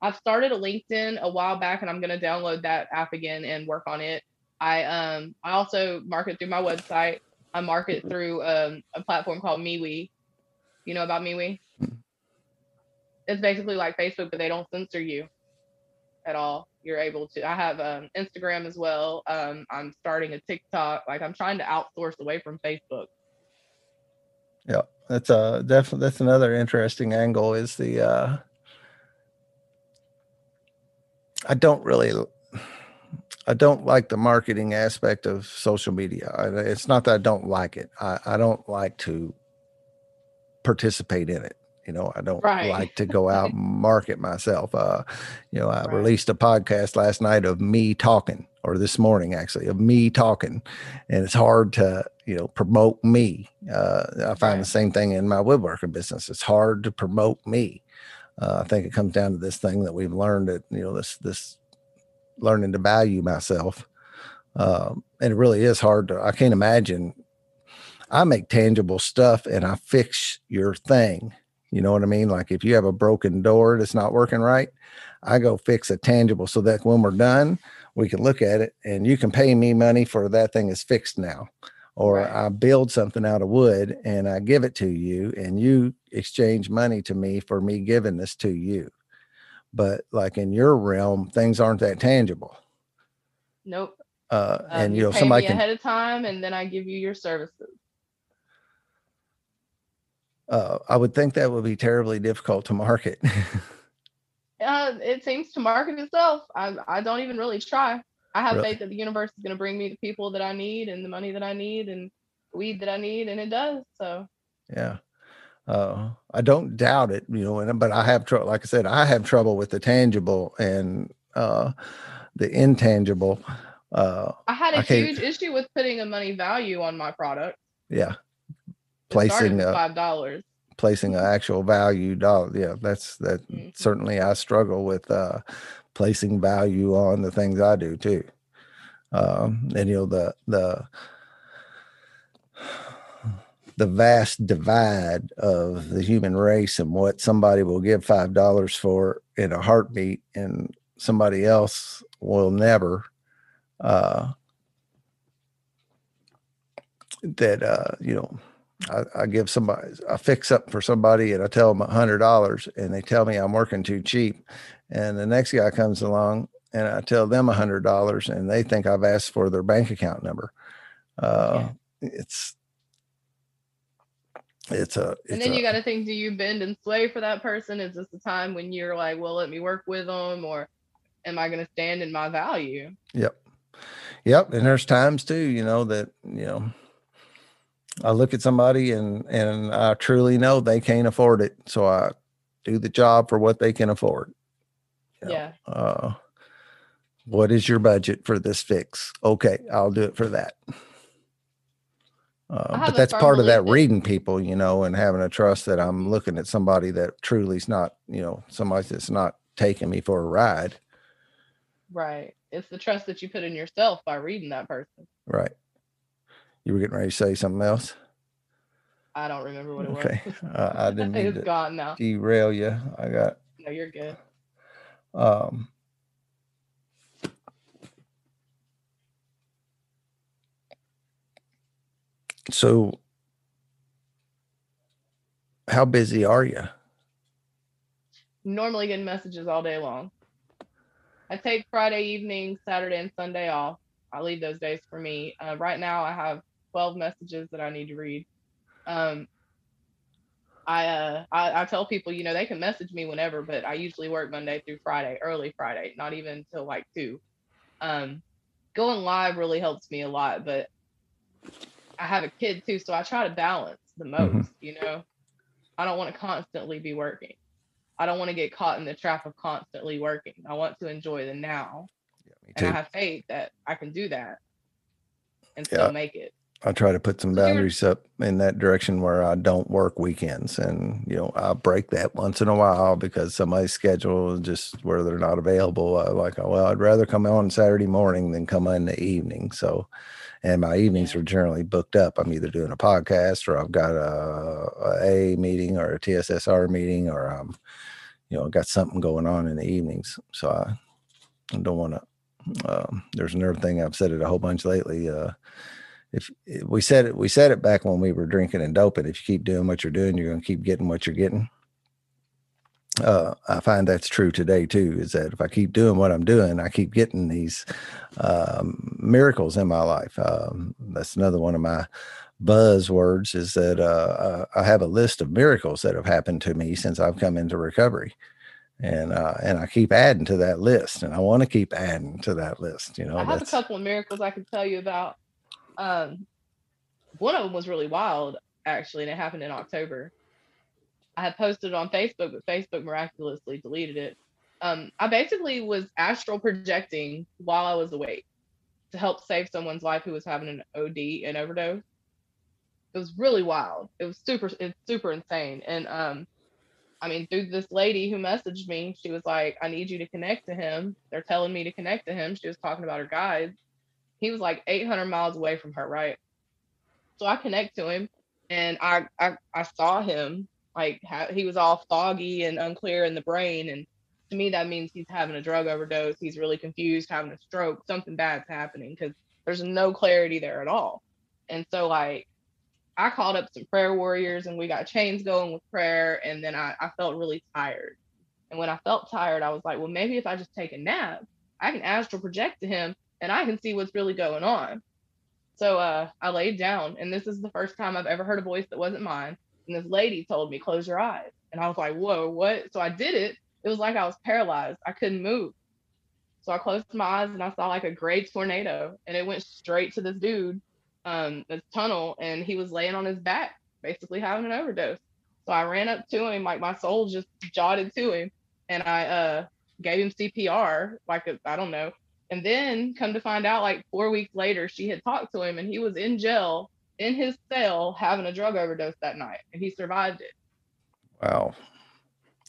I've started a LinkedIn a while back, and I'm gonna download that app again and work on it. I um, I also market through my website. I market through um, a platform called MeWe. You know about MeWe? Mm. It's basically like Facebook, but they don't censor you at all. you're able to. I have um, Instagram as well. Um, I'm starting a TikTok. Like I'm trying to outsource away from Facebook. Yeah, that's a definitely that's another interesting angle. Is the uh, I don't really I don't like the marketing aspect of social media. It's not that I don't like it. I, I don't like to participate in it. You know, I don't Right. like to go out and market myself. Uh, you know, I Right. released a podcast last night of me talking, or this morning actually, of me talking, and it's hard to you know promote me. Uh, I find Right. the same thing in my woodworking business. It's hard to promote me. Uh, I think it comes down to this thing that we've learned that you know this this learning to value myself, um, and it really is hard to. I can't imagine. I make tangible stuff and I fix your thing. You know what I mean? Like if you have a broken door that's not working right, I go fix a tangible so that when we're done, we can look at it and you can pay me money for that thing is fixed now. Or Right. I build something out of wood and I give it to you and you exchange money to me for me giving this to you. But like in your realm, things aren't that tangible. Nope. Uh, Um, and you you know, somebody me can ahead of time, and then I give you your services. Uh, I would think that would be terribly difficult to market. Uh, it seems to market itself. I I don't even really try. I have Really? faith that the universe is going to bring me the people that I need and the money that I need and weed that I need, and it does. So yeah. Uh, I don't doubt it, you know, and, but I have trouble, like I said, I have trouble with the tangible and uh, the intangible. Uh, I had a huge issue with putting a money value on my product. yeah. Placing, uh, five dollars. placing an actual value dollar. Yeah, that's that Mhm. certainly I struggle with uh placing value on the things I do too. Um and you know the the the vast divide of the human race and what somebody will give five dollars for in a heartbeat and somebody else will never uh that uh you know I, I give somebody, I fix up for somebody and I tell them a hundred dollars and they tell me I'm working too cheap. And the next guy comes along and I tell them a hundred dollars and they think I've asked for their bank account number. Uh, it's, it's a, it's And then a- you got to think: Do you bend and sway for that person? Is this the time when you're like, "Well, let me work with them," or am I going to stand in my value? Yep. Yep. And there's times too, you know, that, you know, I look at somebody and and I truly know they can't afford it. So I do the job for what they can afford. You know, Yeah. Uh what is your budget for this fix? Okay, I'll do it for that. Uh, but that's part of that reading people, you know, and having a trust that I'm looking at somebody that truly is not, you know, somebody that's not taking me for a ride. Right. It's the trust that you put in yourself by reading that person. Right. You were getting ready to say something else? I don't remember what it Okay. was. Uh, I didn't mean it's to gone now. derail you. I got, No, you're good. um, so how busy are you? Normally getting messages all day long. I take Friday evening, Saturday, and Sunday off. I leave those days for me. Uh, right now, I have 12 messages that I need to read. Um, I, uh, I I tell people, you know, they can message me whenever, but I usually work Monday through Friday, early Friday, not even till like two. Um, going live really helps me a lot, but I have a kid too, so I try to balance the most. Mhm. You know, I don't want to constantly be working. I don't want to get caught in the trap of constantly working. I want to enjoy the now, Me and I have faith that I can do that and Yeah. still make it. I try to put some boundaries up in that direction where I don't work weekends and you know I break that once in a while because somebody's schedule is just where they're not available. I like oh, well I'd rather come on Saturday morning than come in the evening. So and my evenings Yeah. are generally booked up. I'm either doing a podcast or I've got a, a A meeting or a TSSR meeting or I'm you know got something going on in the evenings. So I, I don't want to. Um, there's another thing I've said it a whole bunch lately. Uh, if if we said it, we said it back when we were drinking and doping. If you keep doing what you're doing, you're going to keep getting what you're getting. uh, I find that's true today too. Is that if I keep doing what I'm doing, I keep getting these um, miracles in my life. Um, that's another one of my buzzwords. Is that uh, uh, I have a list of miracles that have happened to me since I've come into recovery, and uh, and I keep adding to that list, and I want to keep adding to that list. You know, I have a couple of miracles I can tell you about. Um, one of them was really wild, actually, and it happened in October. I had posted on Facebook, but Facebook miraculously deleted it. Um, I basically was astral projecting while I was awake to help save someone's life who was having an OD and overdose. It was really wild. It was super, it's super insane. And um, I mean, through this lady who messaged me, she was like, I need you to connect to him. They're telling me to connect to him. She was talking about her guides. He was like 800 miles away from her, right? So I connect to him and I, I, I saw him like he was all foggy and unclear in the brain and to me that means he's having a drug overdose he's really confused having a stroke something bad's happening because there's no clarity there at all and so like i called up some prayer warriors and we got chains going with prayer and then I, I felt really tired and when i felt tired i was like well maybe if i just take a nap i can astral project to him and i can see what's really going on so uh, i laid down and this is the first time i've ever heard a voice that wasn't mine and this lady told me, close your eyes. And I was like, whoa, what? So I did it. It was like I was paralyzed. I couldn't move. So I closed my eyes and I saw like a gray tornado and it went straight to this dude, um, this tunnel, and he was laying on his back, basically having an overdose. So I ran up to him, like my soul just jotted to him, and I uh gave him CPR, like I don't know. And then come to find out, like four weeks later, she had talked to him and he was in jail in his cell having a drug overdose that night, and he survived it. Wow.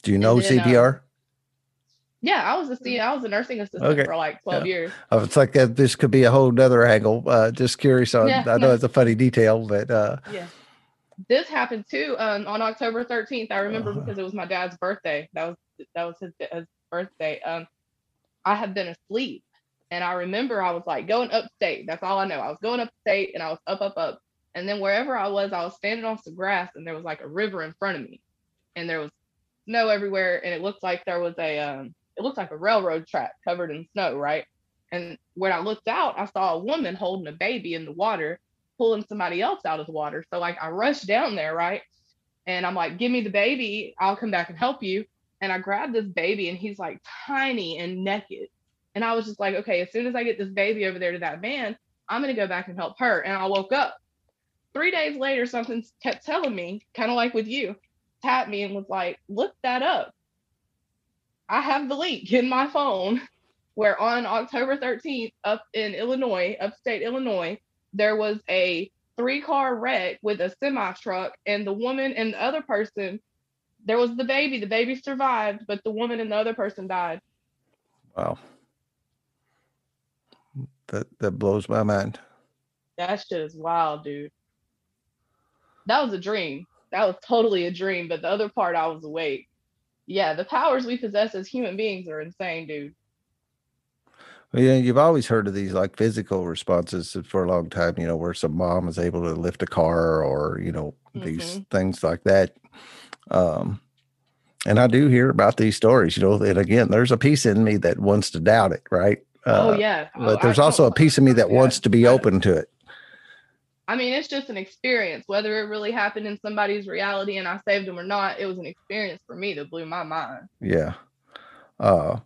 Do you know then, CPR? Uh, yeah, I was a C. I was a nursing assistant okay. for like twelve yeah. years. Oh, it's like that. This could be a whole other angle. Uh, just curious on. Yeah, I know it's a funny detail, but uh, yeah, this happened too um, on October thirteenth. I remember uh-huh. because it was my dad's birthday. That was that was his, his birthday. Um, I had been asleep, and I remember I was like going upstate. That's all I know. I was going upstate, and I was up, up, up, and then wherever I was, I was standing on some grass and there was like a river in front of me. And there was snow everywhere. And it looked like there was a um it looked like a railroad track covered in snow, right? And when I looked out, I saw a woman holding a baby in the water, pulling somebody else out of the water. So like I rushed down there, right? And I'm like, give me the baby, I'll come back and help you. And I grabbed this baby and he's like tiny and naked. And I was just like, okay, as soon as I get this baby over there to that van, I'm gonna go back and help her. And I woke up three days later, something kept telling me, kind of like with you, tapped me and was like, look that up. I have the link in my phone where on October 13th, up in Illinois, upstate Illinois, there was a three car wreck with a semi truck, and the woman and the other person, there was the baby. The baby survived, but the woman and the other person died. Wow. That that blows my mind. That shit is wild, dude that was a dream. That was totally a dream. But the other part, I was awake. Yeah, the powers we possess as human beings are insane, dude. Well, yeah, you've always heard of these like physical responses for a long time, you know, where some mom is able to lift a car or, you know, mm-hmm. these things like that. Um, and I do hear about these stories, you know, and again, there's a piece in me that wants to doubt it, right? Oh, uh, oh, yeah. But there's I, also a piece of me that yeah. wants to be open to it. I mean, it's just an experience. Whether it really happened in somebody's reality and I saved them or not, it was an experience for me that blew my mind. Yeah. Uh,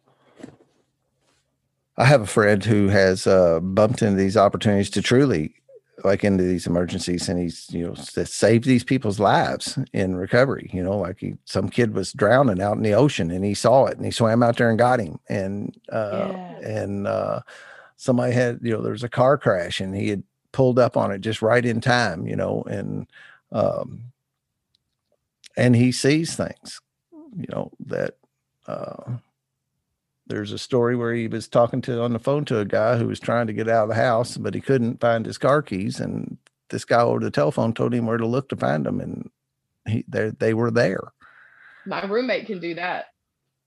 I have a friend who has uh, bumped into these opportunities to truly like into these emergencies and he's you know saved these people's lives in recovery you know like he, some kid was drowning out in the ocean and he saw it and he swam out there and got him and uh yeah. and uh somebody had you know there was a car crash and he had pulled up on it just right in time, you know, and um, and he sees things, you know, that uh, there's a story where he was talking to on the phone to a guy who was trying to get out of the house, but he couldn't find his car keys, and this guy over the telephone told him where to look to find them, and he they they were there. My roommate can do that.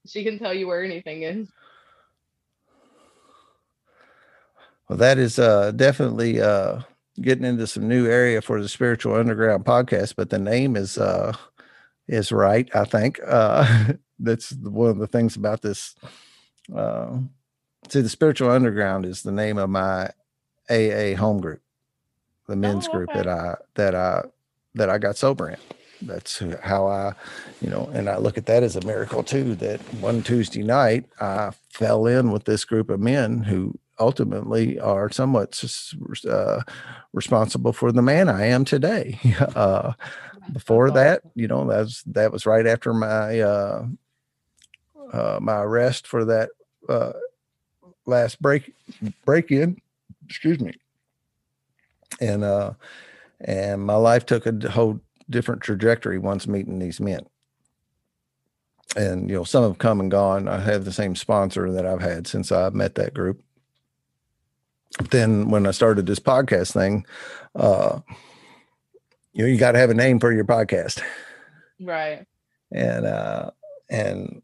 She can tell you where anything is. Well, that is uh, definitely uh, getting into some new area for the Spiritual Underground podcast, but the name is uh, is right, I think. Uh, that's one of the things about this. Uh, see, the spiritual underground is the name of my AA home group, the men's Oh, group that I that I that I got sober in. That's how I, you know, and I look at that as a miracle too. That one Tuesday night I fell in with this group of men who ultimately are somewhat uh, responsible for the man I am today. Uh, before that, you know, that was that was right after my uh, uh, my arrest for that uh, last break break in. Excuse me. And uh, and my life took a whole different trajectory once meeting these men. And you know, some have come and gone. I have the same sponsor that I've had since I met that group. Then when I started this podcast thing, uh, you know, you got to have a name for your podcast Right. and uh and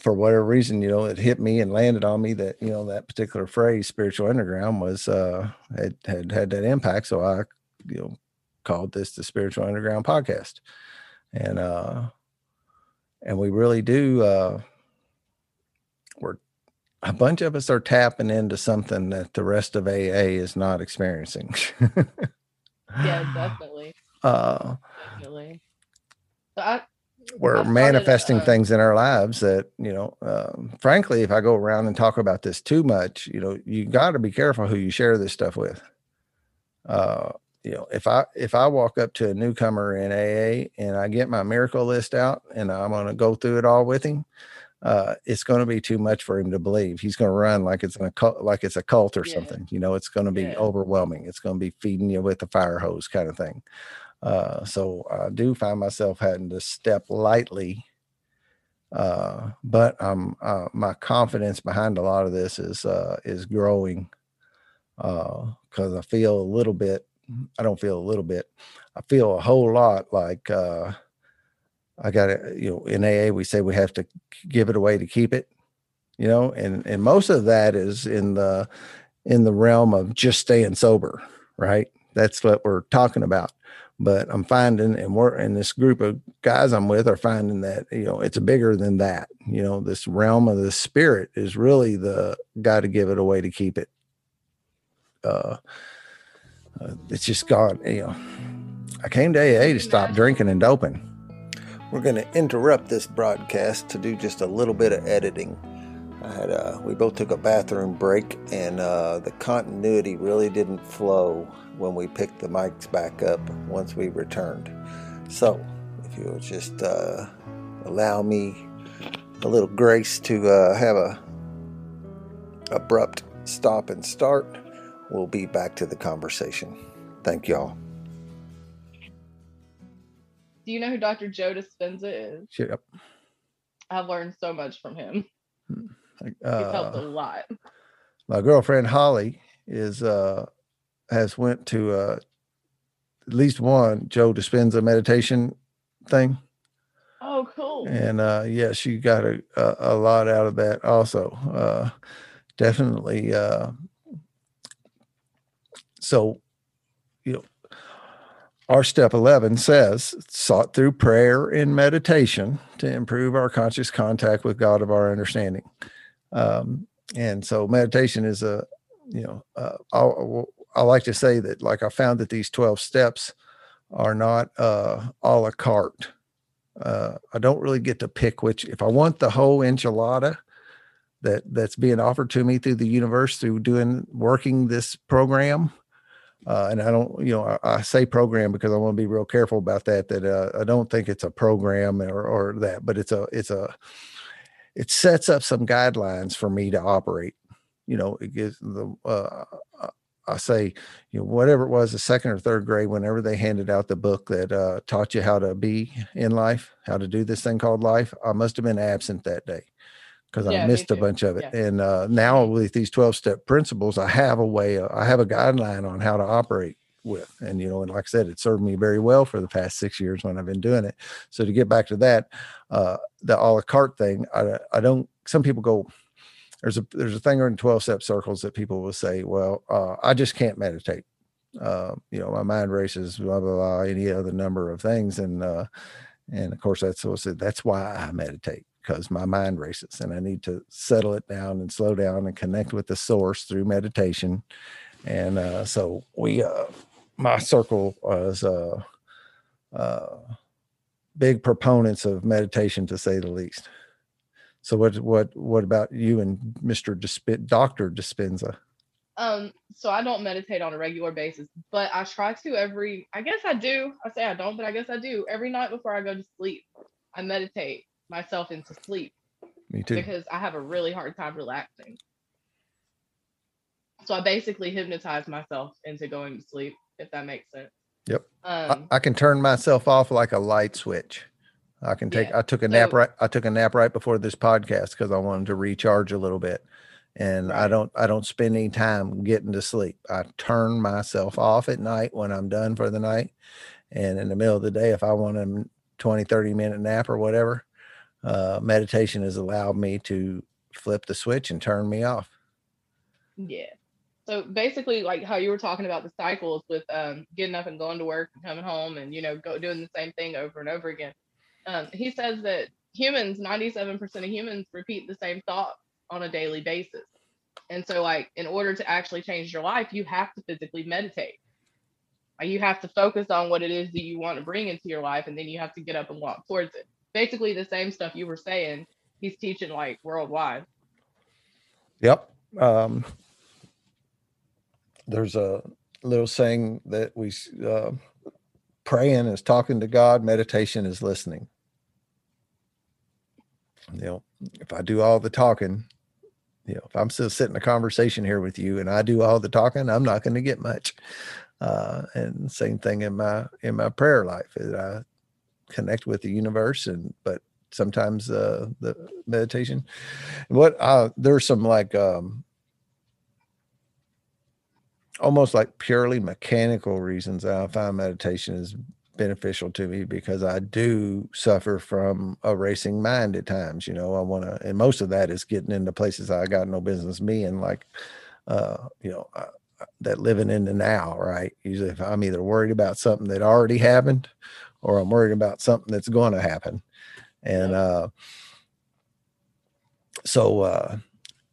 for whatever reason you know it hit me and landed on me that you know that particular phrase spiritual underground was uh had had, had that impact so i you know called this the spiritual underground podcast and uh and we really do uh we're a bunch of us are tapping into something that the rest of aa is not experiencing Yeah, definitely. uh Definitely. So I we're manifesting uh, things in our lives that you know um, frankly if i go around and talk about this too much you know you got to be careful who you share this stuff with. Uh you know if i if i walk up to a newcomer in aa and i get my miracle list out and i'm going to go through it all with him uh it's going to be too much for him to believe. He's going to run like it's an occult like it's a cult or Yeah. something you know it's going to be Yeah. overwhelming. It's going to be feeding you with a fire hose kind of thing uh, so I do find myself having to step lightly. Uh, but um, uh, my confidence behind a lot of this is uh, is growing because I feel a little bit. I don't feel a little bit. I feel a whole lot like uh, I got to. You know, in AA we say we have to give it away to keep it. You know, and and most of that is in the in the realm of just staying sober, right? That's what we're talking about but I'm finding, and we're in this group of guys I'm with are finding that you know it's bigger than that. You know, this realm of the spirit is really the got to give it away to keep it. Uh, uh, it's just gone. You know, I came to AA to stop drinking and doping. We're going to interrupt this broadcast to do just a little bit of editing. I had uh, we both took a bathroom break, and uh, the continuity really didn't flow when we picked the mics back up once we returned. So, if you'll just uh, allow me a little grace to uh, have a abrupt stop and start, we'll be back to the conversation. Thank y'all. do you know who Dr. Joe Dispenza is? Shut up. I've learned so much from him. He's helped a Uh, lot. my girlfriend Holly is uh, has went to uh, at least one Joe Dispenza meditation thing. Oh, cool. and uh yeah she got a, a, a lot out of that also uh definitely uh so you know our step 11 says sought through prayer and meditation to improve our conscious contact with god of our understanding um and so meditation is a you know uh, i like to say that like i found that these 12 steps are not uh a la carte uh, I don't really get to pick which. If I want the whole enchilada that that's being offered to me through the universe through doing working this program, uh, and I don't, you know, I, I say program because I want to be real careful about that. That uh, I don't think it's a program or or that, but it's a it's a it sets up some guidelines for me to operate. You know, it gives the uh, I say, you know, whatever it was, the second or third grade, whenever they handed out the book that uh, taught you how to be in life, how to do this thing called life, I must have been absent that day because Yeah, I missed a bunch of it. Yeah. And uh, now with these 12 step principles, I have a way, uh, I have a guideline on how to operate with. And, you know, and like I said, it served me very well for the past six years when I've been doing it. So to get back to that, uh, the a la carte thing, I, I don't, some people go, there's a there's a thing in 12 step circles that people will say, well, uh, I just can't meditate. Uh, you know, my mind races, blah blah blah, any other number of things, and uh, and of course that's what I said. That's why I meditate. because my mind races and I need to settle it down and slow down and connect with the source through meditation. And uh, so we, uh, my circle was uh, uh, big proponents of meditation, to say the least. So what what what about you and Mr. Disp- Doctor Dispenza? Um, so I don't meditate on a regular basis, but I try to every I guess I do. I say I don't, but I guess I do. Every night before I go to sleep, I meditate myself into sleep. Me too. Because I have a really hard time relaxing. So I basically hypnotize myself into going to sleep, if that makes sense. Yep. Um, I, I can turn myself off like a light switch. I can take. Yeah. I took a nap So- right. I took a nap right before this podcast because I wanted to recharge a little bit, and I don't. I don't spend any time getting to sleep. I turn myself off at night when I'm done for the night, and in the middle of the day, if I want a 20, 30 minute nap or whatever, uh, meditation has allowed me to flip the switch and turn me off. Yeah. So basically, like how you were talking about the cycles with um, getting up and going to work and coming home and you know go doing the same thing over and over again. Um, he says that humans, ninety-seven percent of humans, repeat the same thought on a daily basis. And so, like, in order to actually change your life, you have to physically meditate. You have to focus on what it is that you want to bring into your life, and then you have to get up and walk towards it. Basically, the same stuff you were saying. He's teaching like worldwide. Yep. Um, there's a little saying that we uh, praying is talking to God, meditation is listening. You know, if I do all the talking, you know, if I'm still sitting a conversation here with you and I do all the talking, I'm not going to get much. Uh, and same thing in my in my prayer life. is I connect with the universe, and but sometimes uh, the meditation. What uh, there's some like um, almost like purely mechanical reasons I find meditation is beneficial to me because I do suffer from a racing mind at times. You know, I want to, and most of that is getting into places I got no business being, like, uh, you know, uh, that living in the now, right? Usually, if I'm either worried about something that already happened or I'm worried about something that's going to happen. And, uh, so, uh,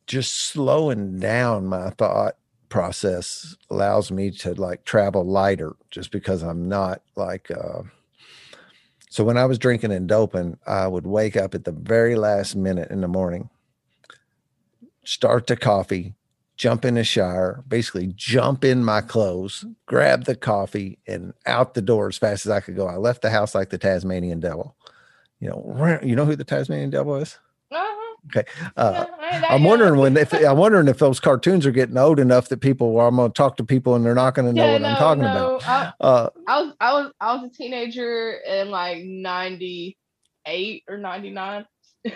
just slowing down my thought process allows me to like travel lighter just because I'm not like uh so when I was drinking and doping, I would wake up at the very last minute in the morning, start the coffee, jump in the shower, basically jump in my clothes, grab the coffee, and out the door as fast as I could go. I left the house like the Tasmanian devil. You know, you know who the Tasmanian devil is? Uh-huh. Uh, Yeah, I I'm wondering when if I'm wondering if those cartoons are getting old enough that people well, I'm gonna talk to people and they're not gonna know Yeah, what I'm talking no, about. I, Uh I was I was I was a teenager in like ninety eight or ninety nine.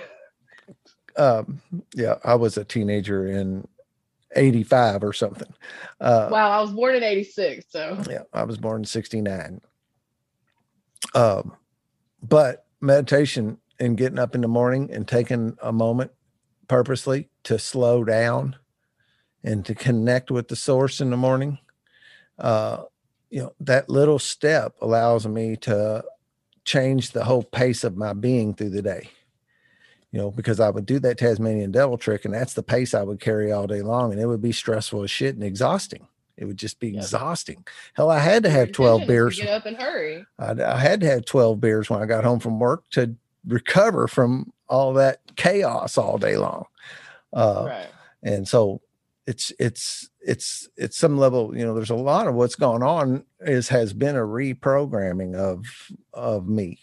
um yeah, I was a teenager in 85 or something. Uh wow, I was born in eighty six, so yeah, I was born in 69. Um but meditation and getting up in the morning and taking a moment purposely to slow down and to connect with the source in the morning uh you know that little step allows me to change the whole pace of my being through the day you know because i would do that tasmanian devil trick and that's the pace i would carry all day long and it would be stressful as shit and exhausting it would just be Yep. exhausting hell i had to have 12 beers Get up and hurry. I, I had to have 12 beers when I got home from work to recover from all that chaos all day long. Uh, right. And so it's, it's, it's, it's some level, you know, there's a lot of what's going on is, has been a reprogramming of, of me,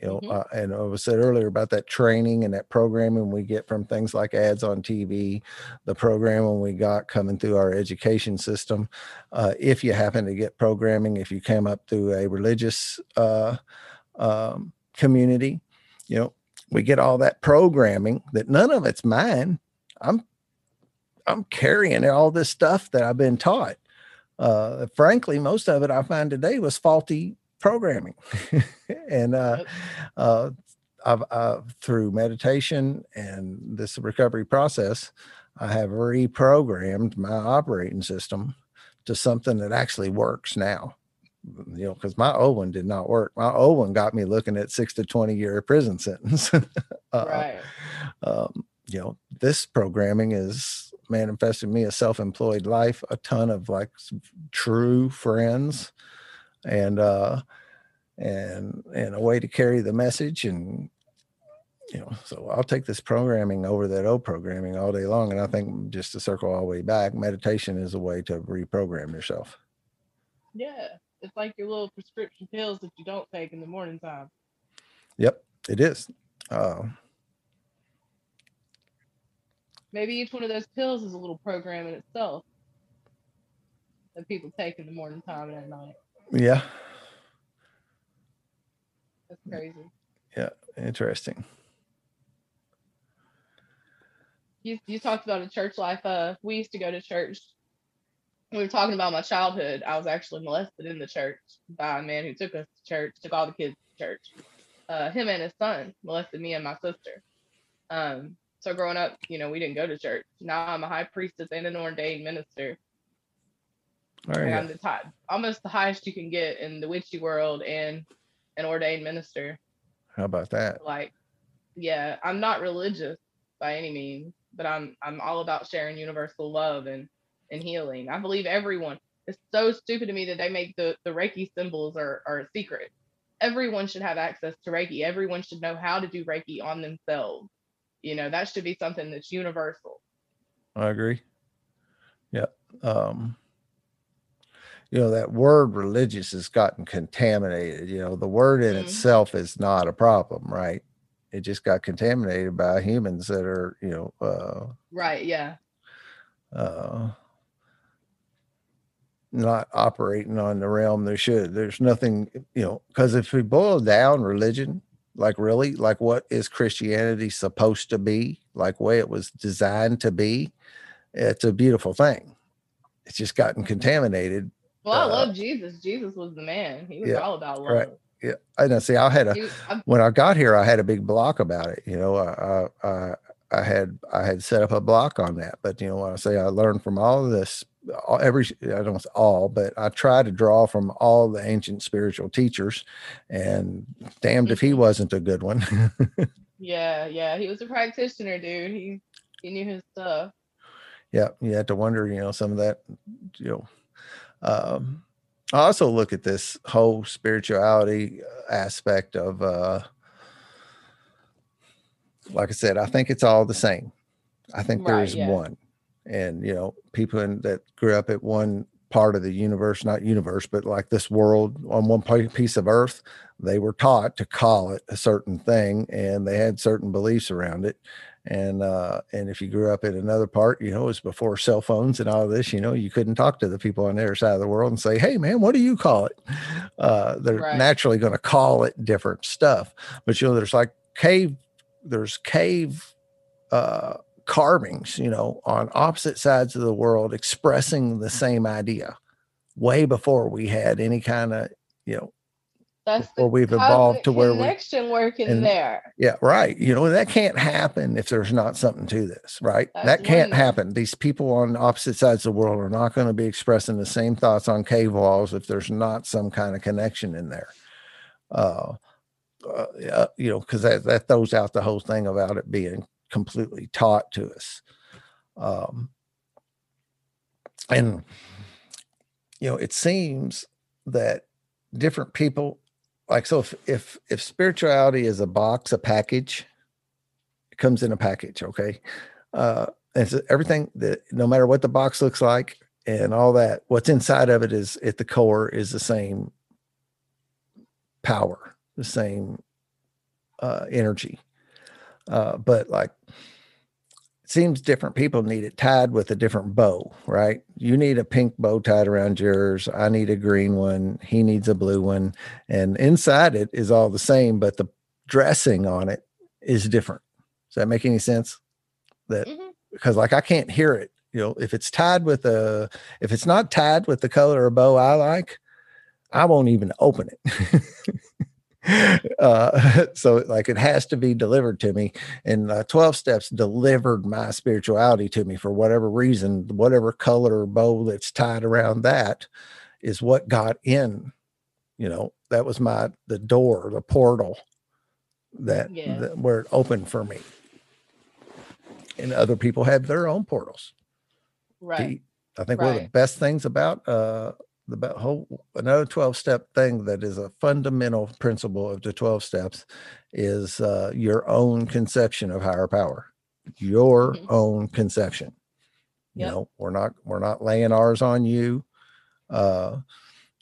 you know, Mhm. uh, and I was said earlier about that training and that programming we get from things like ads on TV, the programming we got coming through our education system. Uh, if you happen to get programming, if you came up through a religious uh, um, community, you know, we get all that programming that none of it's mine. I'm I'm carrying all this stuff that I've been taught. Uh, frankly, most of it I find today was faulty programming, and uh, uh, I've, uh, through meditation and this recovery process, I have reprogrammed my operating system to something that actually works now. You know, because my old one did not work. My old one got me looking at six to 20 year prison sentence. uh, right. Um, you know, this programming is manifesting me a self employed life, a ton of like true friends, and, uh, and, and a way to carry the message and you know, so I'll take this programming over that old programming all day long. And I think just to circle all the way back, meditation is a way to reprogram yourself. Yeah. It's like your little prescription pills that you don't take in the morning time. Yep, it is. Uh, Maybe each one of those pills is a little program in itself that people take in the morning time and at night. Yeah. That's crazy. Yeah, interesting. You you talked about a church life. Uh, we used to go to church. We were talking about my childhood. I was actually molested in the church by a man who took us to church, took all the kids to church. Uh, him and his son molested me and my sister. Um, so growing up, you know, we didn't go to church. Now I'm a high priestess and an ordained minister. All right. I'm the top, almost the highest you can get in the witchy world and an ordained minister. How about that? Like, yeah, I'm not religious by any means, but I'm I'm all about sharing universal love and and healing. I believe everyone. It's so stupid to me that they make the the Reiki symbols are are a secret. Everyone should have access to Reiki. Everyone should know how to do Reiki on themselves. You know, that should be something that's universal. I agree. Yeah. Um, you know, that word religious has gotten contaminated. You know, the word in Mhm. itself is not a problem, right? It just got contaminated by humans that are, you know, uh, Right, yeah. uh, not operating on the realm they should. There's nothing, you know, because if we boil down religion, like really, like what is Christianity supposed to be, like way it was designed to be, it's a beautiful thing. It's just gotten contaminated. Well, I Uh, love Jesus. Jesus was the man. He was yeah, all about love. right. Yeah, I know. See, I had a He- when I got here, I had a big block about it. You know, I, I, I, had I had set up a block on that. But you know, when I say I learned from all of this, every I don't say all, but I try to draw from all the ancient spiritual teachers, and damned if he Mhm. wasn't a good one. yeah, yeah. He was a practitioner, dude. He he knew his stuff. yeah, you had to wonder, you know, some of that, you know. Um, I also look at this whole spirituality uh, aspect of, uh, like I said, I think it's all the same. I think Right, there's yeah. one, and you know, people in, that grew up at one part of the universe, not universe, but like this world on one piece of Earth, they were taught to call it a certain thing, and they had certain beliefs around it. And uh and if you grew up in another part you know it was before cell phones and all this you know you couldn't talk to the people on the other side of the world and say hey man what do you call it? Uh they're Right. naturally going to call it different stuff. But you know there's like cave there's cave uh carvings you know on opposite sides of the world expressing the same idea way before we had any kind of you know That's Before we've evolved to where we- connection working and- there. Yeah, right. You know, that can't happen if there's not something to this, right? That's that can't oneness. happen. These people on opposite sides of the world are not going to be expressing the same thoughts on cave walls if there's not some kind of connection in there. Uh, uh you know, because that, that throws out the whole thing about it being completely taught to us. Um, and, you know, it seems that different people like so if if if spirituality is a box a package it comes in a package okay uh and so everything that no matter what the box looks like and all that what's inside of it is at the core is the same power the same uh energy uh but like it seems different people need it tied with a different bow, right? You need a pink bow tied around yours. I need a green one. He needs a blue one. And inside it is all the same, but the dressing on it is different. Does that make any sense? That Mhm. because like I can't hear it. You know, if it's tied with a if it's not tied with the color or bow I like, I won't even open it. uh so like it has to be delivered to me and uh, 12 steps delivered my spirituality to me for whatever reason whatever color or bow that's tied around that is what got in you know, that was my the door, the portal that, Yeah. that where it opened for me. And other people have their own portals. Right. I think one of the best things about uh the whole another 12 step thing that is a fundamental principle of the 12 steps is uh your own conception of higher power. Your Mhm. own conception. You know, we're not we're not laying ours on you. Uh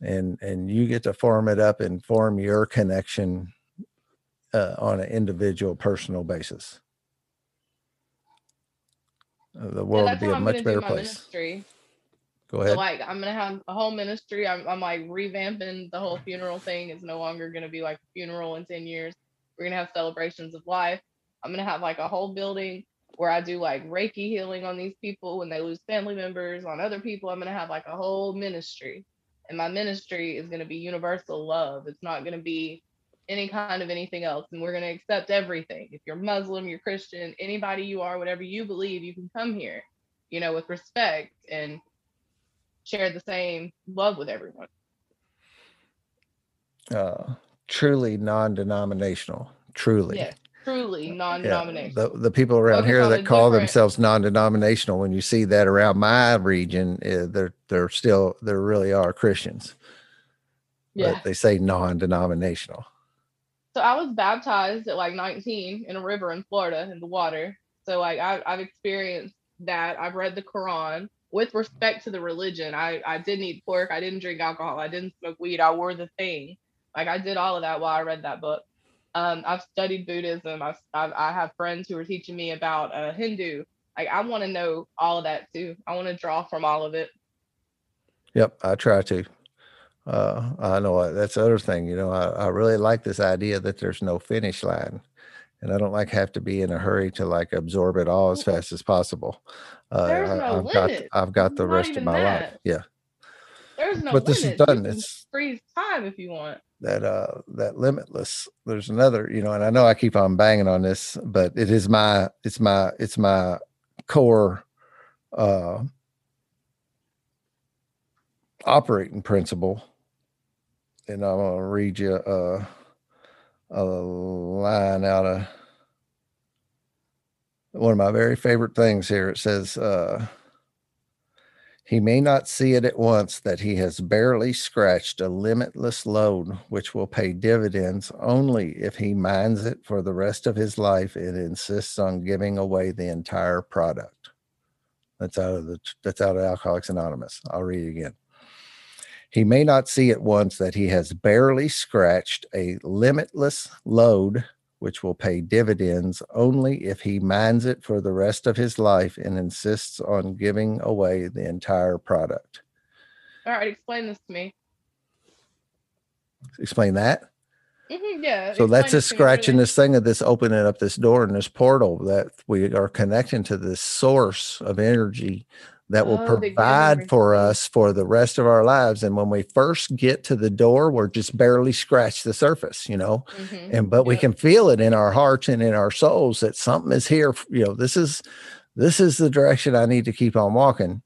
and and you get to form it up and form your connection uh, on an individual personal basis. Uh, the world would be a much better place. ministry. Go So like I'm gonna have a whole ministry. I'm, I'm like revamping the whole funeral thing. It's no longer gonna be like a funeral in 10 years. We're gonna have celebrations of life. I'm gonna have like a whole building where I do like Reiki healing on these people when they lose family members, on other people. I'm gonna have like a whole ministry. And my ministry is gonna be universal love. It's not gonna be any kind of anything else. And we're gonna accept everything. If you're Muslim, you're Christian, anybody you are, whatever you believe, you can come here, you know, with respect and share the same love with everyone. uh, truly non-denominational. Truly, Yeah, truly non-denominational. The the people around Focus here that call different- themselves non-denominational, when you see that around my region, uh, they're they're still they really are Christians, Yeah. but they say non-denominational. So I was baptized at like 19 in a river in Florida in the water. So like I, I've experienced that. I've read the Quran with respect to the religion. I I didn't eat pork. I didn't drink alcohol. I didn't smoke weed. I wore the thing. Like I did all of that while I read that book. Um, I've studied Buddhism. I've, I've I have friends who are teaching me about uh, Hindu. Like I want to know all of that too. I want to draw from all of it. Yep, I try to. Uh, I know uh, that's the other thing. You know, I, I really like this idea that there's no finish line, and I don't like have to be in a hurry to like absorb it all as fast as possible. Uh, There's no I've got. I've got the Not rest of my life. Yeah, There's no But this is done. You It's- freeze time if you want. that uh that limitless. There's another. You know, and I know I keep on banging on this, but it is my it's my it's my core uh operating principle and I'm gonna read you a, a line out of one of my very favorite things here. It says, uh, he may not see it at once that he has barely scratched a limitless lode, which will pay dividends only if he mines it for the rest of his life and insists on giving away the entire product. That's out of the that's out of Alcoholics Anonymous. I'll read it again. He may not see at once that he has barely scratched a limitless lode, which will pay dividends only if he mines it for the rest of his life and insists on giving away the entire product. All right, explain this to me. Explain that. Mhm, yeah. So that's a scratching really. this thing of this opening up this door and this portal that we are connecting to this source of energy that will Oh, the give and provide for us for the rest of our lives. And when we first get to the door, we're just barely scratch the surface, you know. Mhm, and but we can feel it in our hearts and in our souls that something is here you know this is this is the direction i need to keep on walking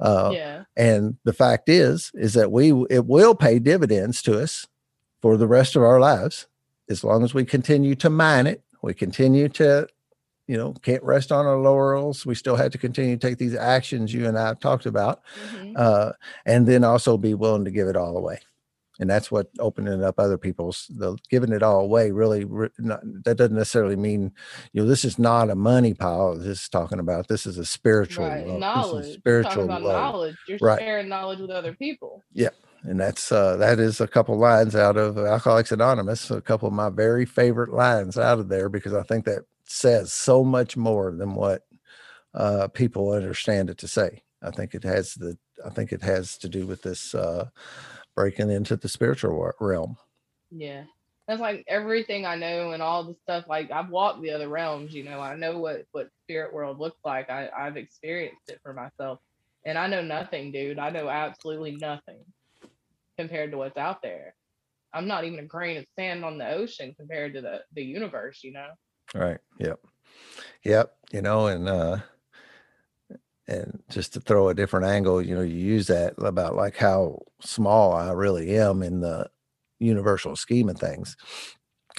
uh yeah. and the fact is is that we it will pay dividends to us for the rest of our lives as long as we continue to mine it we continue to you know can't rest on our laurels we still have to continue to take these actions you and i have talked about mhm. uh, and then also be willing to give it all away. And that's what opening up other people's the giving it all away really re- not, that doesn't necessarily mean you know this is not a money pile. This is talking about this is a spiritual right. lo- this is Knowledge. Spiritual about lode. knowledge. You're Right. sharing knowledge with other people. Yeah and that's uh, that is a couple lines out of Alcoholics Anonymous. A couple of my very favorite lines out of there because I think that says so much more than what uh, people understand it to say. I think it has the I think it has to do with this uh, breaking into the spiritual realm. Yeah. That's like everything I know and all the stuff. Like I've walked the other realms, you know, I know what what spirit world looks like. I, I've experienced it for myself. And I know nothing, dude. I know absolutely nothing compared to what's out there. I'm not even a grain of sand on the ocean compared to the, the universe, you know? Right. Yep. Yep. You know, and uh and just to throw a different angle, you know, you use that about like how small I really am in the universal scheme of things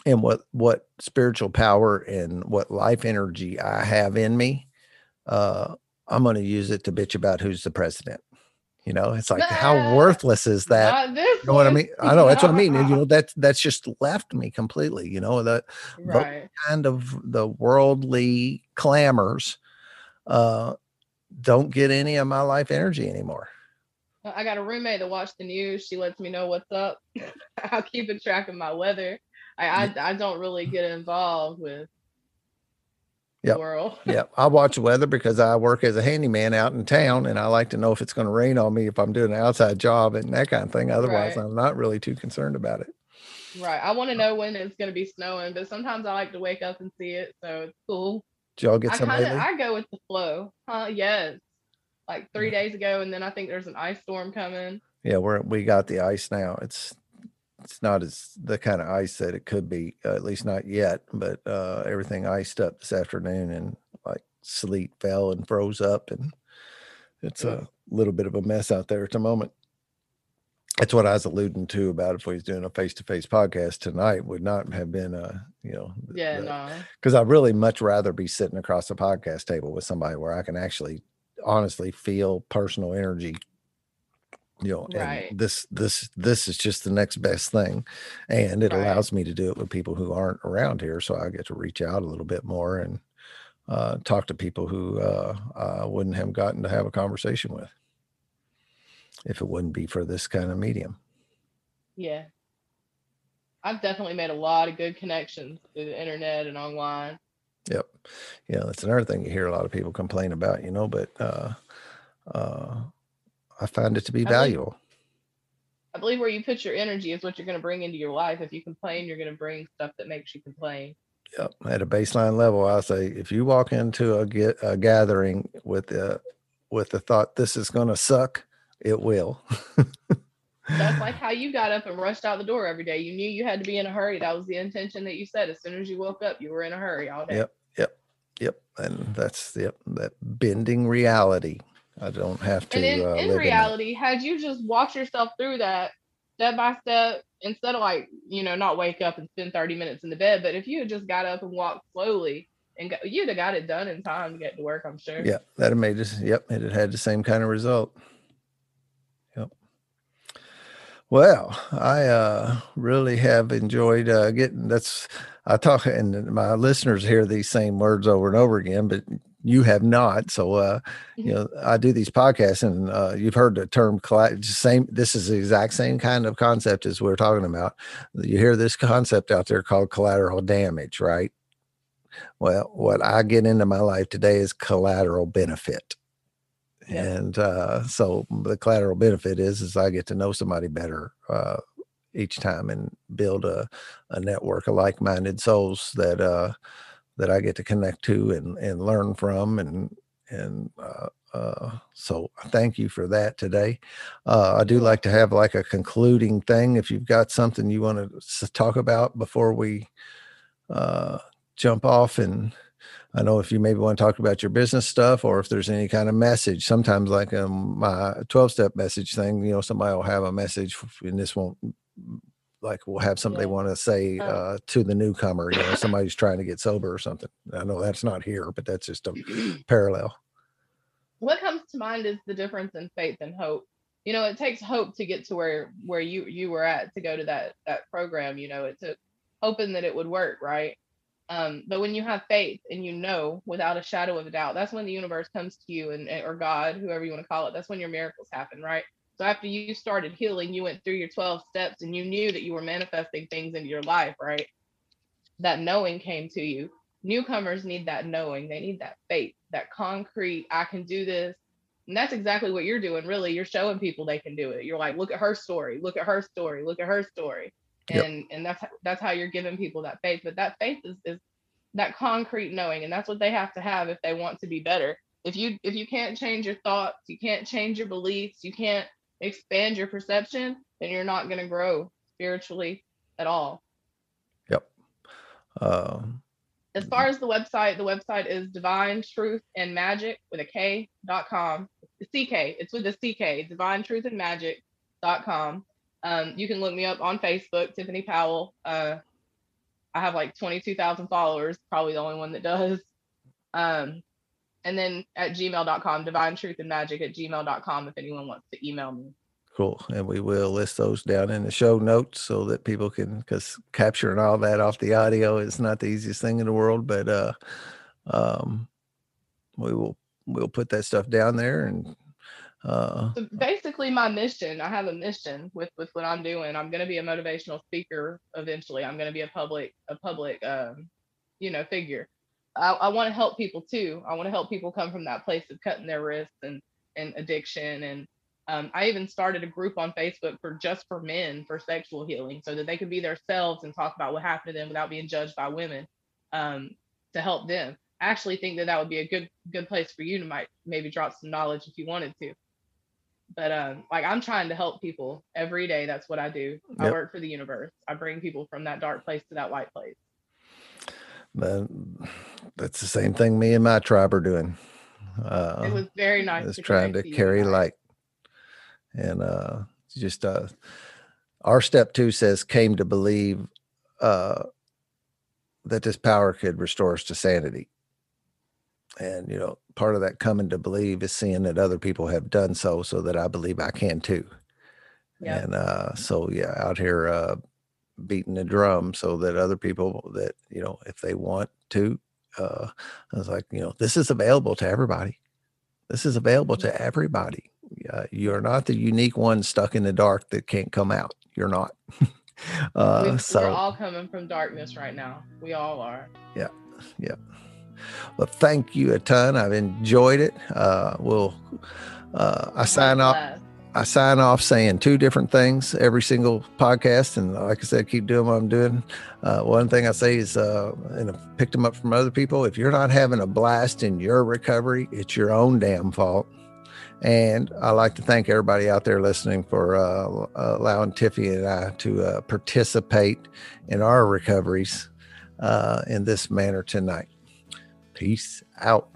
and what what spiritual power and what life energy i have in me uh i'm going to use it to bitch about who's the president you know it's like how worthless is that you know what I mean? I know that's what I mean. And you know, that's that's just left me completely. You know, that vote right. kind of the worldly clamors uh don't get any of my life energy anymore. I got a roommate that watched the news. She lets me know what's up. I'll keep a track of my weather. I I, I don't really get involved with Yep. world. yeah, I watch the weather because I work as a handyman out in town, and I like to know if it's going to rain on me if I'm doing an outside job and that kind of thing. Otherwise, Right. I'm not really too concerned about it. Right. I want to know when it's going to be snowing, but sometimes I like to wake up and see it, so it's cool. Did y'all get I some kind of? I go with the flow. Huh? Yes. Like three days ago, and then I think there's an ice storm coming. Yeah, we're we got the ice now. It's it's not as the kind of ice that it could be, uh, at least not yet. But uh, everything iced up this afternoon, and like sleet fell and froze up, and it's a little bit of a mess out there at the moment. That's what I was alluding to about if we was doing a face to face podcast tonight would not have been a you know Yeah, no. because I'd really much rather be sitting across the podcast table with somebody where I can actually honestly feel personal energy. You know, and this this this is just the next best thing. And it Right. allows me to do it with people who aren't around here. So I get to reach out a little bit more and uh, talk to people who uh, I wouldn't have gotten to have a conversation with if it wouldn't be for this kind of medium. Yeah. I've definitely made a lot of good connections through the internet and online. Yep. Yeah, that's another thing you hear a lot of people complain about, you know, but uh uh I find it to be I believe- valuable. I believe where you put your energy is what you're going to bring into your life. If you complain, you're going to bring stuff that makes you complain. Yep. At a baseline level, I say if you walk into a get a gathering with the with the thought this is gonna suck, it will. That's like how you got up and rushed out the door every day. You knew you had to be in a hurry. That was the intention that you said. As soon as you woke up, you were in a hurry all day. Yep. Yep. Yep. And that's yep, that bending reality. I don't have to and in, uh, in reality, had you just walked yourself through that step by step, instead of like, you know, not wake up and spend 30 minutes in the bed, but if you had just got up and walked slowly and got, you'd have got it done in time to get to work, I'm sure. in. Yeah, that made us yep, it had had the same kind of result. Yep. Well, I uh really have enjoyed uh getting that's I talk and my listeners hear these same words over and over again, but you have not. So uh you know, I do these podcasts and uh you've heard the term colla- same this is the exact same kind of concept as we're talking about. You hear this concept out there called collateral damage, right? Well, what I get into my life today is collateral benefit. Yeah. And uh, so the collateral benefit is is I get to know somebody better uh, each time and build a, a network of like-minded souls that uh, that I get to connect to and and learn from and and uh, uh, so thank you for that today. Uh, I do like to have like a concluding thing. If you've got something you want to talk about before we uh, jump off and I know if you maybe want to talk about your business stuff or if there's any kind of message, sometimes like um, my 12 step message thing, you know, somebody will have a message and this won't like we'll have something they want to say Oh. uh, to the newcomer, you know, somebody's trying to get sober or something. I know that's not here, but that's just a parallel. what comes to mind is the difference in faith and hope you know it takes hope to get to where where you you were at to go to that that program you know it took hoping that it would work right um but when you have faith and you know without a shadow of a doubt that's when the universe comes to you and or god whoever you want to call it that's when your miracles happen right so after you started healing you went through your 12 steps and you knew that you were manifesting things into your life right? That knowing came to you. Newcomers need that knowing. They need that faith that concrete i can do this. And that's exactly what you're doing really. You're showing people they can do it. You're like look at her story. Look at her story. Look at her story. Yep. and and that's that's how you're giving people that faith. But that faith is, is that concrete knowing and that's what they have to have if they want to be better. If you if you can't change your thoughts you can't change your beliefs you can't expand your perception then you're not going to grow spiritually at all Yep. Um, as far as the website, the website is divine truth and magic with a K dot com. The CK, it's with a CK, divine truth and magick dot com. Um, you can look me up on Facebook, Tiffany Powell. Uh, I have like 22,000 followers, probably the only one that does. Um, and then at gmail.com, divine truth and magick at gmail.com if anyone wants to email me. Cool. And we will list those down in the show notes so that people can, because capturing all that off the audio is not the easiest thing in the world, but uh, um, we will we'll put that stuff down there and uh, so basically my mission i have a mission with with what i'm doing i'm going to be a motivational speaker eventually i'm going to be a public a public um, you know figure i, I want to help people too. I want to help people come from that place of cutting their wrists and and addiction. And um, i even started a group on facebook for just for men for sexual healing so that they could be themselves and talk about what happened to them without being judged by women um, to help them. I actually think that that would be a good good place for you to might maybe drop some knowledge if you wanted to. But um like i'm trying to help people every day. That's what i do. Yep. i work for the universe. I bring people from that dark place to that white place. Man, that's the same thing me and my tribe are doing. Uh it was very nice is trying to carry light. And uh just uh our step two says came to believe uh that this power could restore us to sanity. And you know part of that coming to believe is seeing that other people have done so so that i believe i can too. Yeah. and uh so yeah out here uh beating the drum so that other people that you know if they want to uh i was like you know this is available to everybody. This is available to everybody. Uh, you're not the unique one stuck in the dark that can't come out. You're not. Uh so we're all coming from darkness right now. We all are. Yeah yeah. Well, thank you a ton. I've enjoyed it. Uh, we'll, uh, I sign off. I sign off saying two different things every single podcast, and like I said, keep doing what I'm doing. Uh, one thing I say is, uh, and I've picked them up from other people. If you're not having a blast in your recovery, it's your own damn fault. And I like to thank everybody out there listening for uh, allowing Tiffy and I to uh, participate in our recoveries uh, in this manner tonight. Peace out.